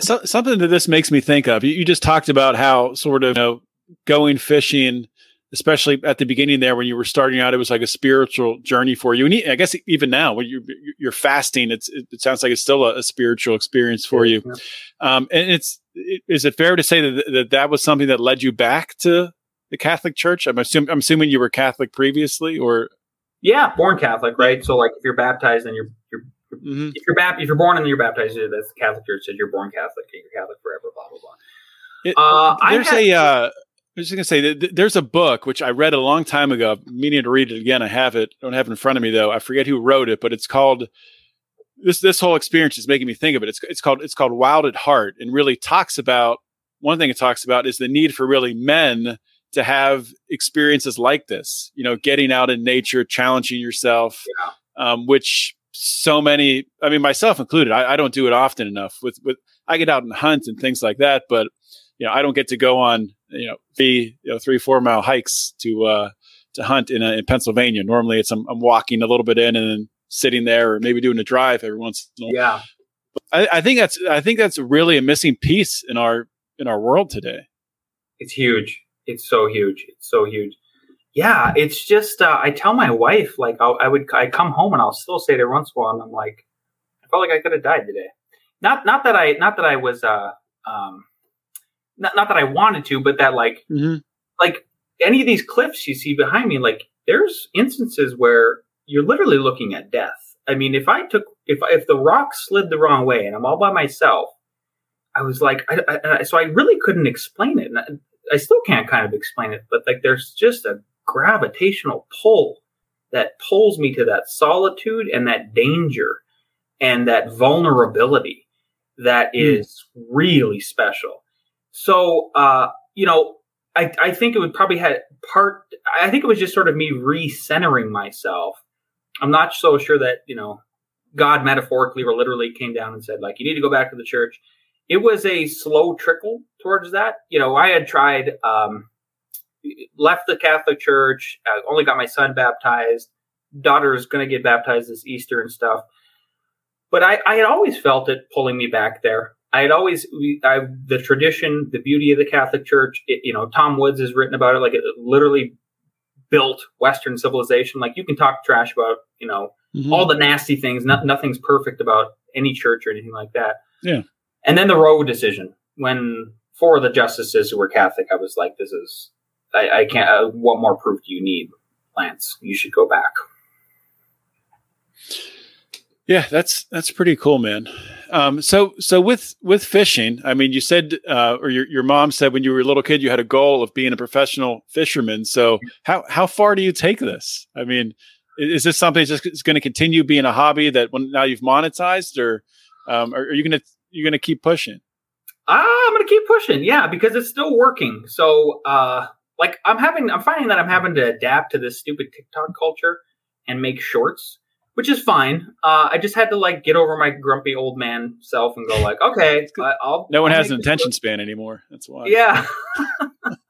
so, something that this makes me think of. You, you just talked about how sort of you know, going fishing, especially at the beginning there when you were starting out, it was like a spiritual journey for you. And I guess even now when you're, you're fasting, it's, it sounds like it's still a, a spiritual experience for you. Um, and it's, it, is it fair to say that, that that was something that led you back to the Catholic Church? I'm assuming, I'm assuming you were Catholic previously or. Yeah, born Catholic, right? So like if you're baptized then you're you're Mm-hmm. If you're bap- if you're born and you're baptized, that's the Catholic Church says you're born Catholic and you're Catholic forever. Blah blah blah. It, uh, there's a. Uh, I was just gonna say that there's a book which I read a long time ago. meaning to read it again. I have it. Don't have it in front of me though. I forget who wrote it, but it's called. This this whole experience is making me think of it. It's it's called it's called Wild at Heart, and really talks about one thing it talks about is the need for really men to have experiences like this. You know, getting out in nature, challenging yourself, yeah. um, which so many i mean myself included I, I, don't do it often enough with with i get out and hunt and things like that but you know i don't get to go on you know three you know three four mile hikes to uh to hunt in, uh, in pennsylvania. Normally it's I'm, I'm, walking a little bit in and then sitting there or maybe doing a drive every once in a while. Yeah. I, I think that's i think that's really a missing piece in our in our world today. It's huge. It's so huge. It's so huge yeah, it's just uh, I tell my wife like I'll, I would I come home and I'll still say there once in a while and I'm like I felt like I could have died today. Not not that I not that I was uh um not not that I wanted to, but that like mm-hmm. like any of these cliffs you see behind me, like there's instances where you're literally looking at death. I mean, if I took if if the rock slid the wrong way and I'm all by myself, I was like, I, I, so I really couldn't explain it. And I, I still can't kind of explain it, but like there's just a gravitational pull that pulls me to that solitude and that danger and that vulnerability that hmm. mm. really special. So, uh, you know, I, I think it would probably had part, I think it was just sort of me recentering myself. I'm not so sure that, you know, God metaphorically or literally came down and said, like, you need to go back to the church. It was a slow trickle towards that. You know, I had tried, um, left the Catholic Church. I only got my son baptized. Daughter is going to get baptized this Easter and stuff. But I, I had always felt it pulling me back there. I had always I, the tradition, the beauty of the Catholic Church. It, you know, Tom Woods has written about it. Like it literally built Western civilization. Like you can talk trash about you know mm-hmm. all the nasty things. No, nothing's perfect about any church or anything like that. Yeah. And then the Roe decision, when four of the justices who were Catholic, I was like, this is, I, I can't, uh, what more proof do you need, Lance? You should go back. Yeah, that's that's pretty cool, man. Um, so so with with fishing, I mean, you said uh, or your your mom said when you were a little kid you had a goal of being a professional fisherman. So how how far do you take this? I mean, is this something that's just going to continue being a hobby that when now you've monetized, or um, are, are you going to you going to keep pushing? Uh, I'm going to keep pushing, yeah, because it's still working. So, uh, like, I'm having, I'm finding that I'm having to adapt to this stupid TikTok culture and make shorts which is fine. Uh, I just had to like get over my grumpy old man self and go like, okay, I, will No one I'll has an attention span anymore. That's why. Yeah.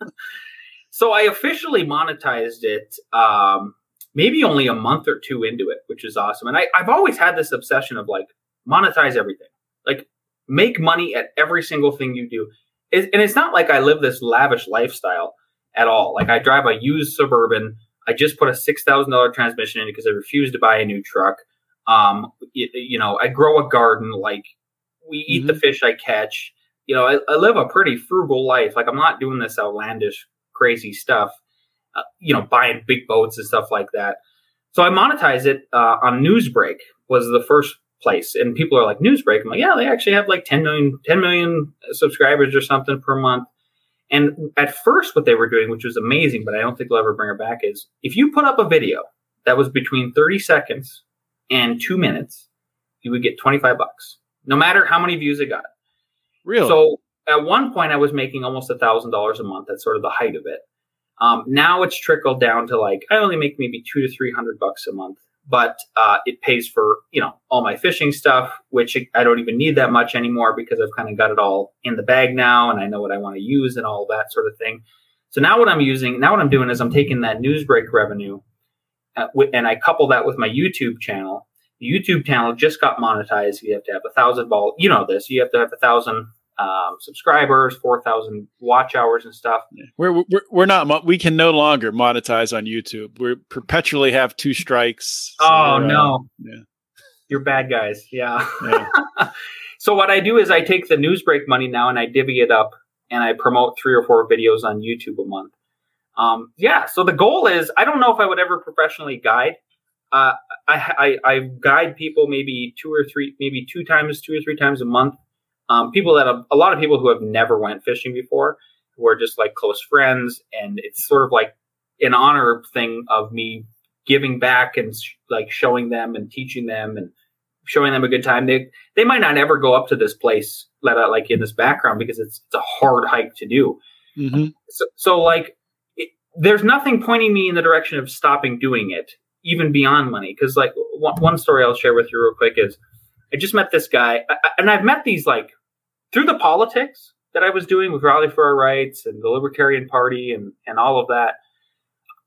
so I officially monetized it. Um, maybe only a month or two into it, which is awesome. And I, I've always had this obsession of like monetize everything, like make money at every single thing you do. It, and it's not like I live this lavish lifestyle at all. Like I drive a used suburban I just put a six thousand dollar transmission in because I refused to buy a new truck. Um, you, you know, I grow a garden. Like we eat mm-hmm. the fish I catch. You know, I, I, live a pretty frugal life. Like I'm not doing this outlandish, crazy stuff. Uh, you know, buying big boats and stuff like that. So I monetize it uh, on Newsbreak was the first place, and people are like Newsbreak. I'm like, yeah, they actually have like 10 million, 10 million subscribers or something per month. And at first, what they were doing, which was amazing, but I don't think they'll ever bring it back, is if you put up a video that was between 30 seconds and two minutes, you would get 25 bucks, no matter how many views it got. Really? So at one point, I was making almost a thousand dollars a month. That's sort of the height of it. Um, now it's trickled down to like I only make maybe two to three hundred bucks a month but uh, it pays for you know all my fishing stuff, which I don't even need that much anymore because I've kind of got it all in the bag now, and I know what I want to use and all that sort of thing. So now what I'm using, now what I'm doing is I'm taking that newsbreak revenue, uh, and I couple that with my YouTube channel. The YouTube channel just got monetized. You have to have a thousand ball. You know this. You have to have a thousand um, subscribers, 4,000 watch hours and stuff. We're, we're, we're not, we can no longer monetize on YouTube. We perpetually have two strikes. So oh, no. Uh, yeah. You're bad guys. Yeah. yeah. so what I do is I take the newsbreak money now and I divvy it up and I promote three or four videos on YouTube a month. Um, yeah. So the goal is, I don't know if I would ever professionally guide. Uh, I, I, I guide people maybe two or three, maybe two times, two or three times a month um, people that have, a lot of people who have never went fishing before, who are just like close friends, and it's sort of like an honor thing of me giving back and sh- like showing them and teaching them and showing them a good time. They they might not ever go up to this place, let out like in this background because it's it's a hard hike to do. Mm-hmm. So, so like it, there's nothing pointing me in the direction of stopping doing it, even beyond money. Because like one, one story I'll share with you real quick is I just met this guy, I, and I've met these like through the politics that I was doing with Rally for Our Rights and the Libertarian Party and, and all of that,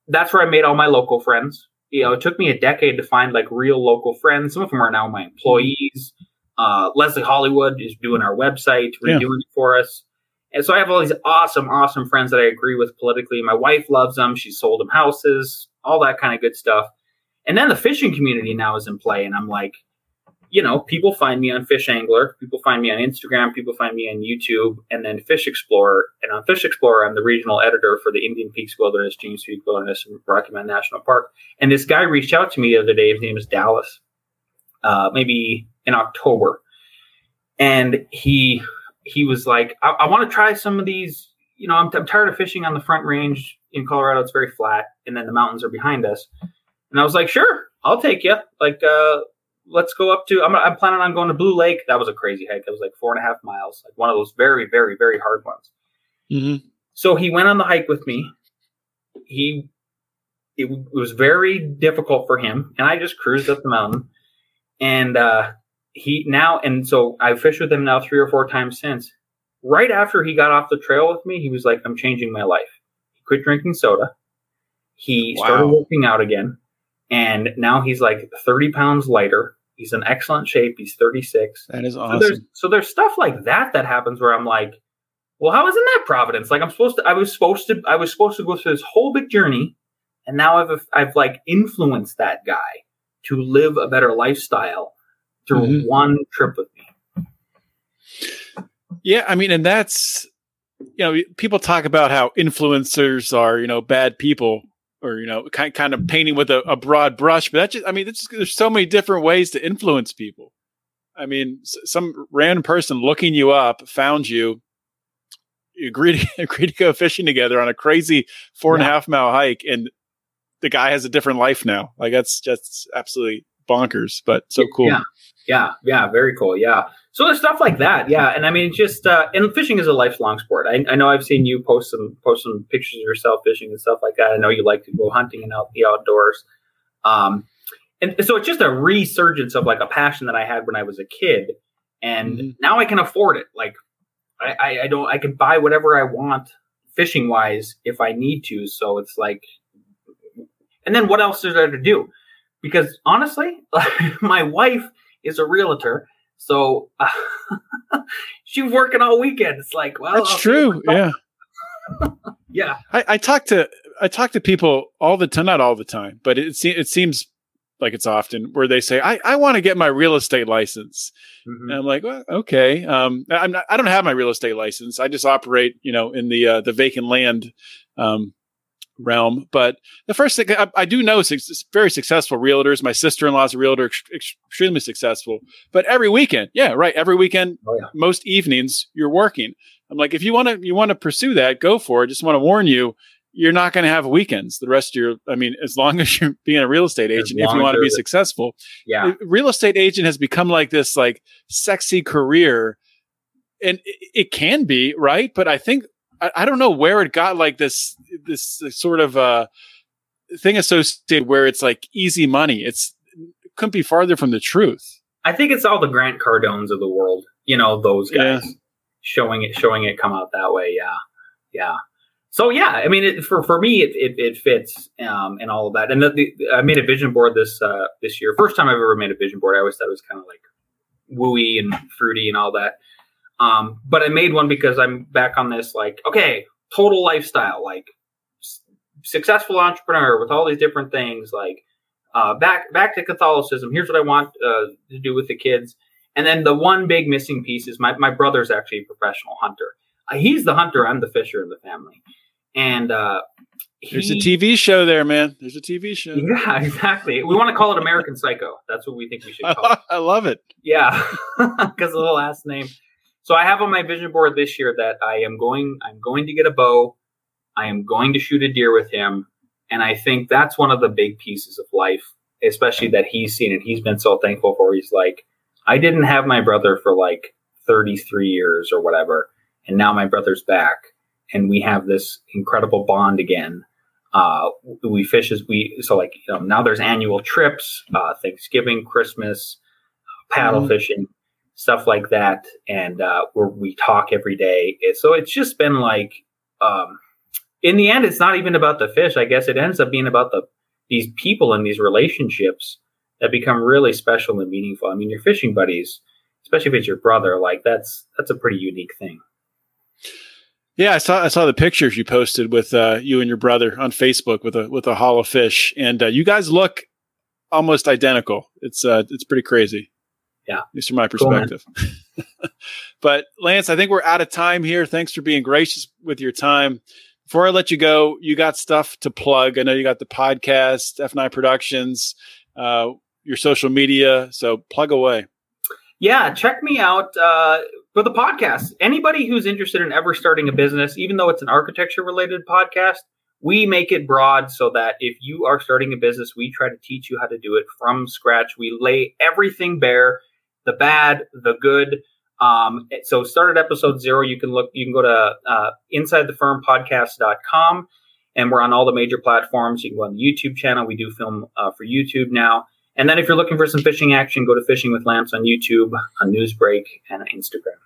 that's where I made all my local friends. You know, it took me a decade to find like real local friends. Some of them are now my employees. Uh, Leslie Hollywood is doing our website, redoing yeah. it for us. And so I have all these awesome, awesome friends that I agree with politically. My wife loves them. She sold them houses, all that kind of good stuff. And then the fishing community now is in play. And I'm like, you know, people find me on Fish Angler, people find me on Instagram, people find me on YouTube, and then Fish Explorer. And on Fish Explorer, I'm the regional editor for the Indian Peaks Wilderness, James Peak Wilderness, and Rocky Mountain National Park. And this guy reached out to me the other day. His name is Dallas, uh, maybe in October, and he he was like, I, I want to try some of these. You know, I'm, I'm tired of fishing on the Front Range in Colorado. It's very flat, and then the mountains are behind us. And I was like, sure, I'll take you. Like, uh, let's go up to. I'm, I'm planning on going to Blue Lake. That was a crazy hike. It was like four and a half miles, like one of those very, very, very hard ones. Mm-hmm. So he went on the hike with me. He it, it, was very difficult for him, and I just cruised up the mountain. And uh, he now, and so I've fished with him now three or four times since. Right after he got off the trail with me, he was like, "I'm changing my life." He quit drinking soda. He wow. started working out again and now he's like 30 pounds lighter. He's in excellent shape. He's 36. That is awesome. So there's, so there's stuff like that that happens where I'm like, well, how isn't that Providence? Like I'm supposed to, I was supposed to, I was supposed to go through this whole big journey, and now I've, I've like influenced that guy to live a better lifestyle through mm-hmm. one trip with me. Yeah, I mean, and that's you know, people talk about how influencers are you know bad people or you know kind kind of painting with a, a broad brush, but that's just I mean, just, there's so many different ways to influence people. I mean, some random person looking you up found you. You agreed to, agreed to go fishing together on a crazy four and a half mile hike, and the guy has a different life now. Like that's just absolutely bonkers, but so cool. Yeah, yeah, yeah, very cool. Yeah. So there's stuff like that. Yeah, and I mean, just uh, and fishing is a lifelong sport. I, I know I've seen you post some post some pictures of yourself fishing and stuff like that. I know you like to go hunting and out the outdoors. Um, and so it's just a resurgence of like a passion that I had when I was a kid, and mm-hmm. now I can afford it. Like I, I, I don't I can buy whatever I want fishing wise if I need to. So it's like, and then what else is there to do? Because honestly, my wife is a realtor. So uh, she's working all weekend. It's like, well, that's true. Yeah. yeah. I, I talk to, I talk to people all the time, not all the time, but it, it seems like it's often where they say, I, I want to get my real estate license. Mm-hmm. And I'm like, well, okay. Um, I'm not, I don't have my real estate license. I just operate, you know, in the, uh, the vacant land, um, realm. But the first thing I, I do know is very successful realtors. My sister in law is a realtor, ex- extremely successful. But every weekend, yeah, right. Every weekend, oh, yeah. most evenings, you're working. I'm like, if you want to, you want to pursue that, go for it. Just want to warn you, you're not going to have weekends the rest of your i mean as long as you're being a real estate agent if you want to be successful yeah uh, real estate agent has become like this like sexy career and it, it can be right but i think I, I, don't know where it got like this this sort of uh thing associated where it's like easy money it's it couldn't be farther from the truth i think it's all the grant cardones of the world you know those guys yeah. showing it showing it come out that way yeah yeah so yeah, I mean, it, for for me, it it, it fits um, and all of that. And the, the, I made a vision board this uh, this year. First time I've ever made a vision board. I always thought it was kind of like wooey and fruity and all that. Um, but I made one because I'm back on this like okay, total lifestyle, like s- successful entrepreneur with all these different things. Like uh, back back to Catholicism. Here's what I want uh, to do with the kids. And then the one big missing piece is my my brother's actually a professional hunter. Uh, he's the hunter. I'm the fisher in the family and uh, he, there's a TV show there, man. There's a TV show. Yeah, exactly. We want to call it American Psycho. That's what we think we should call it. I love it. Yeah, because of the last name. So I have on my vision board this year that I am going. I'm going to get a bow. I am going to shoot a deer with him, and I think that's one of the big pieces of life, especially that he's seen and he's been so thankful for. He's like, I didn't have my brother for like 33 years or whatever, and now my brother's back and we have this incredible bond again. Uh, we fish as we so like you know now there's annual trips, uh, Thanksgiving, Christmas, paddle mm-hmm. fishing, stuff like that, and uh, where we talk every day. So it's just been like, um, in the end, it's not even about the fish. I guess it ends up being about the these people and these relationships that become really special and meaningful. I mean, your fishing buddies, especially if it's your brother, like that's that's a pretty unique thing. Yeah, I saw I saw the pictures you posted with uh, you and your brother on Facebook with a with a haul of fish, and uh, you guys look almost identical. It's uh, it's pretty crazy. Yeah, at least from my perspective. Cool, but Lance, I think we're out of time here. Thanks for being gracious with your time. Before I let you go, you got stuff to plug. I know you got the podcast, F9 Productions, uh, your social media. So plug away. Yeah, check me out. Uh, for the podcast. Anybody who's interested in ever starting a business, even though it's an architecture related podcast, we make it broad so that if you are starting a business, we try to teach you how to do it from scratch. We lay everything bare, the bad, the good. Um, so start at episode zero. You can look, you can go to uh, insidethefirmpodcast.com and we're on all the major platforms. You can go on the YouTube channel. We do film uh, for YouTube now. And then if you're looking for some fishing action, go to Fishing with Lance on YouTube, on Newsbreak, and on Instagram.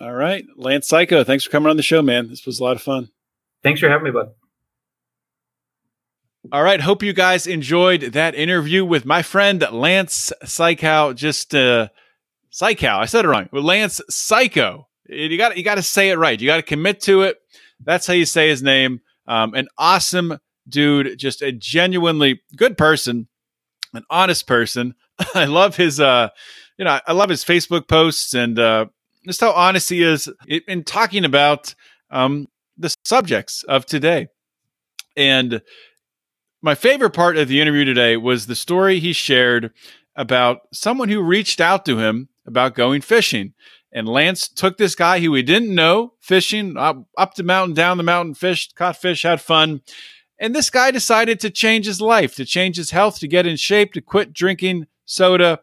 All right. Lance Cayko, thanks for coming on the show, man. This was a lot of fun. Thanks for having me, bud. All right. Hope you guys enjoyed that interview with my friend Lance Cayko. Just uh Psychow. I said it wrong. Lance Cayko. You got you got to say it right. You got to commit to it. That's how you say his name. Um, an awesome dude, just a genuinely good person an honest person. I love his, uh, you know, I love his Facebook posts and uh, just how honest he is in talking about um, the subjects of today. And my favorite part of the interview today was the story he shared about someone who reached out to him about going fishing. And Lance took this guy who he didn't know fishing up, up the mountain, down the mountain, fished, caught fish, had fun. And this guy decided to change his life, to change his health, to get in shape, to quit drinking soda.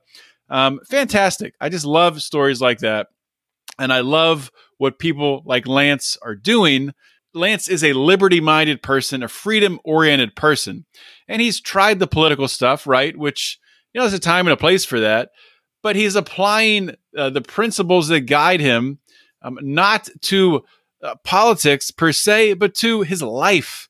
Um, fantastic. I just love stories like that. And I love what people like Lance are doing. Lance is a liberty minded person, a freedom oriented person. And he's tried the political stuff, right? Which, you know, there's a time and a place for that but he's applying uh, the principles that guide him um, not to uh, politics per se, but to his life,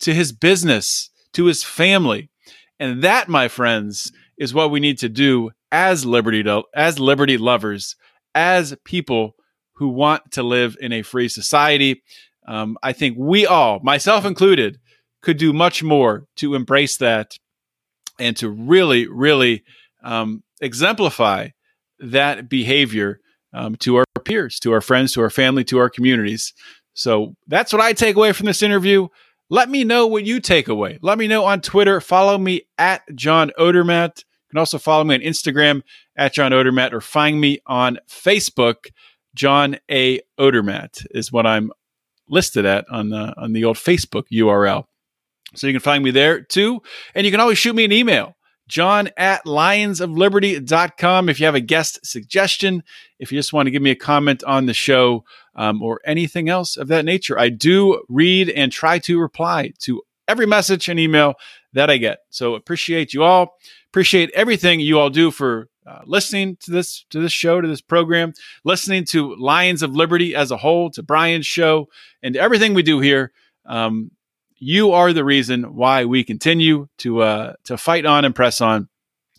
to his business, to his family. And that, my friends, is what we need to do as liberty as liberty lovers, as people who want to live in a free society. Um, I think we all, myself included, could do much more to embrace that and to really, really um, exemplify that behavior um, to our peers, to our friends, to our family, to our communities. So that's what I take away from this interview. Let me know what you take away. Let me know on Twitter. Follow me at John Odermatt. You can also follow me on Instagram at John Odermatt or find me on Facebook. John A. Odermatt is what I'm listed at on the, on the old Facebook URL. So you can find me there too. And you can always shoot me an email john at lionsofliberty.com if you have a guest suggestion, if you just want to give me a comment on the show um, or anything else of that nature. I do read and try to reply to every message and email that I get. So appreciate you all. Appreciate everything you all do for uh, listening to this to this show to this program, listening to Lions of Liberty as a whole, to Brian's show, and everything we do here. Um, you are the reason why we continue to uh, to fight on and press on,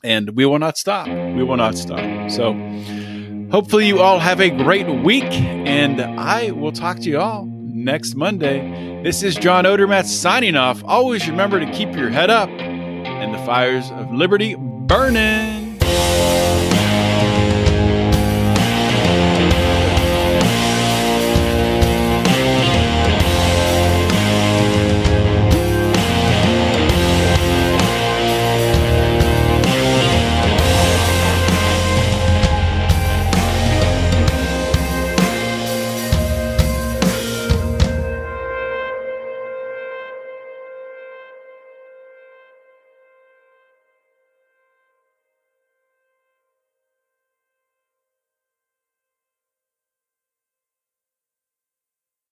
and we will not stop. We will not stop. So, hopefully, you all have a great week, and I will talk to you all next Monday. This is John Odermatt signing off. Always remember to keep your head up and the fires of liberty burning.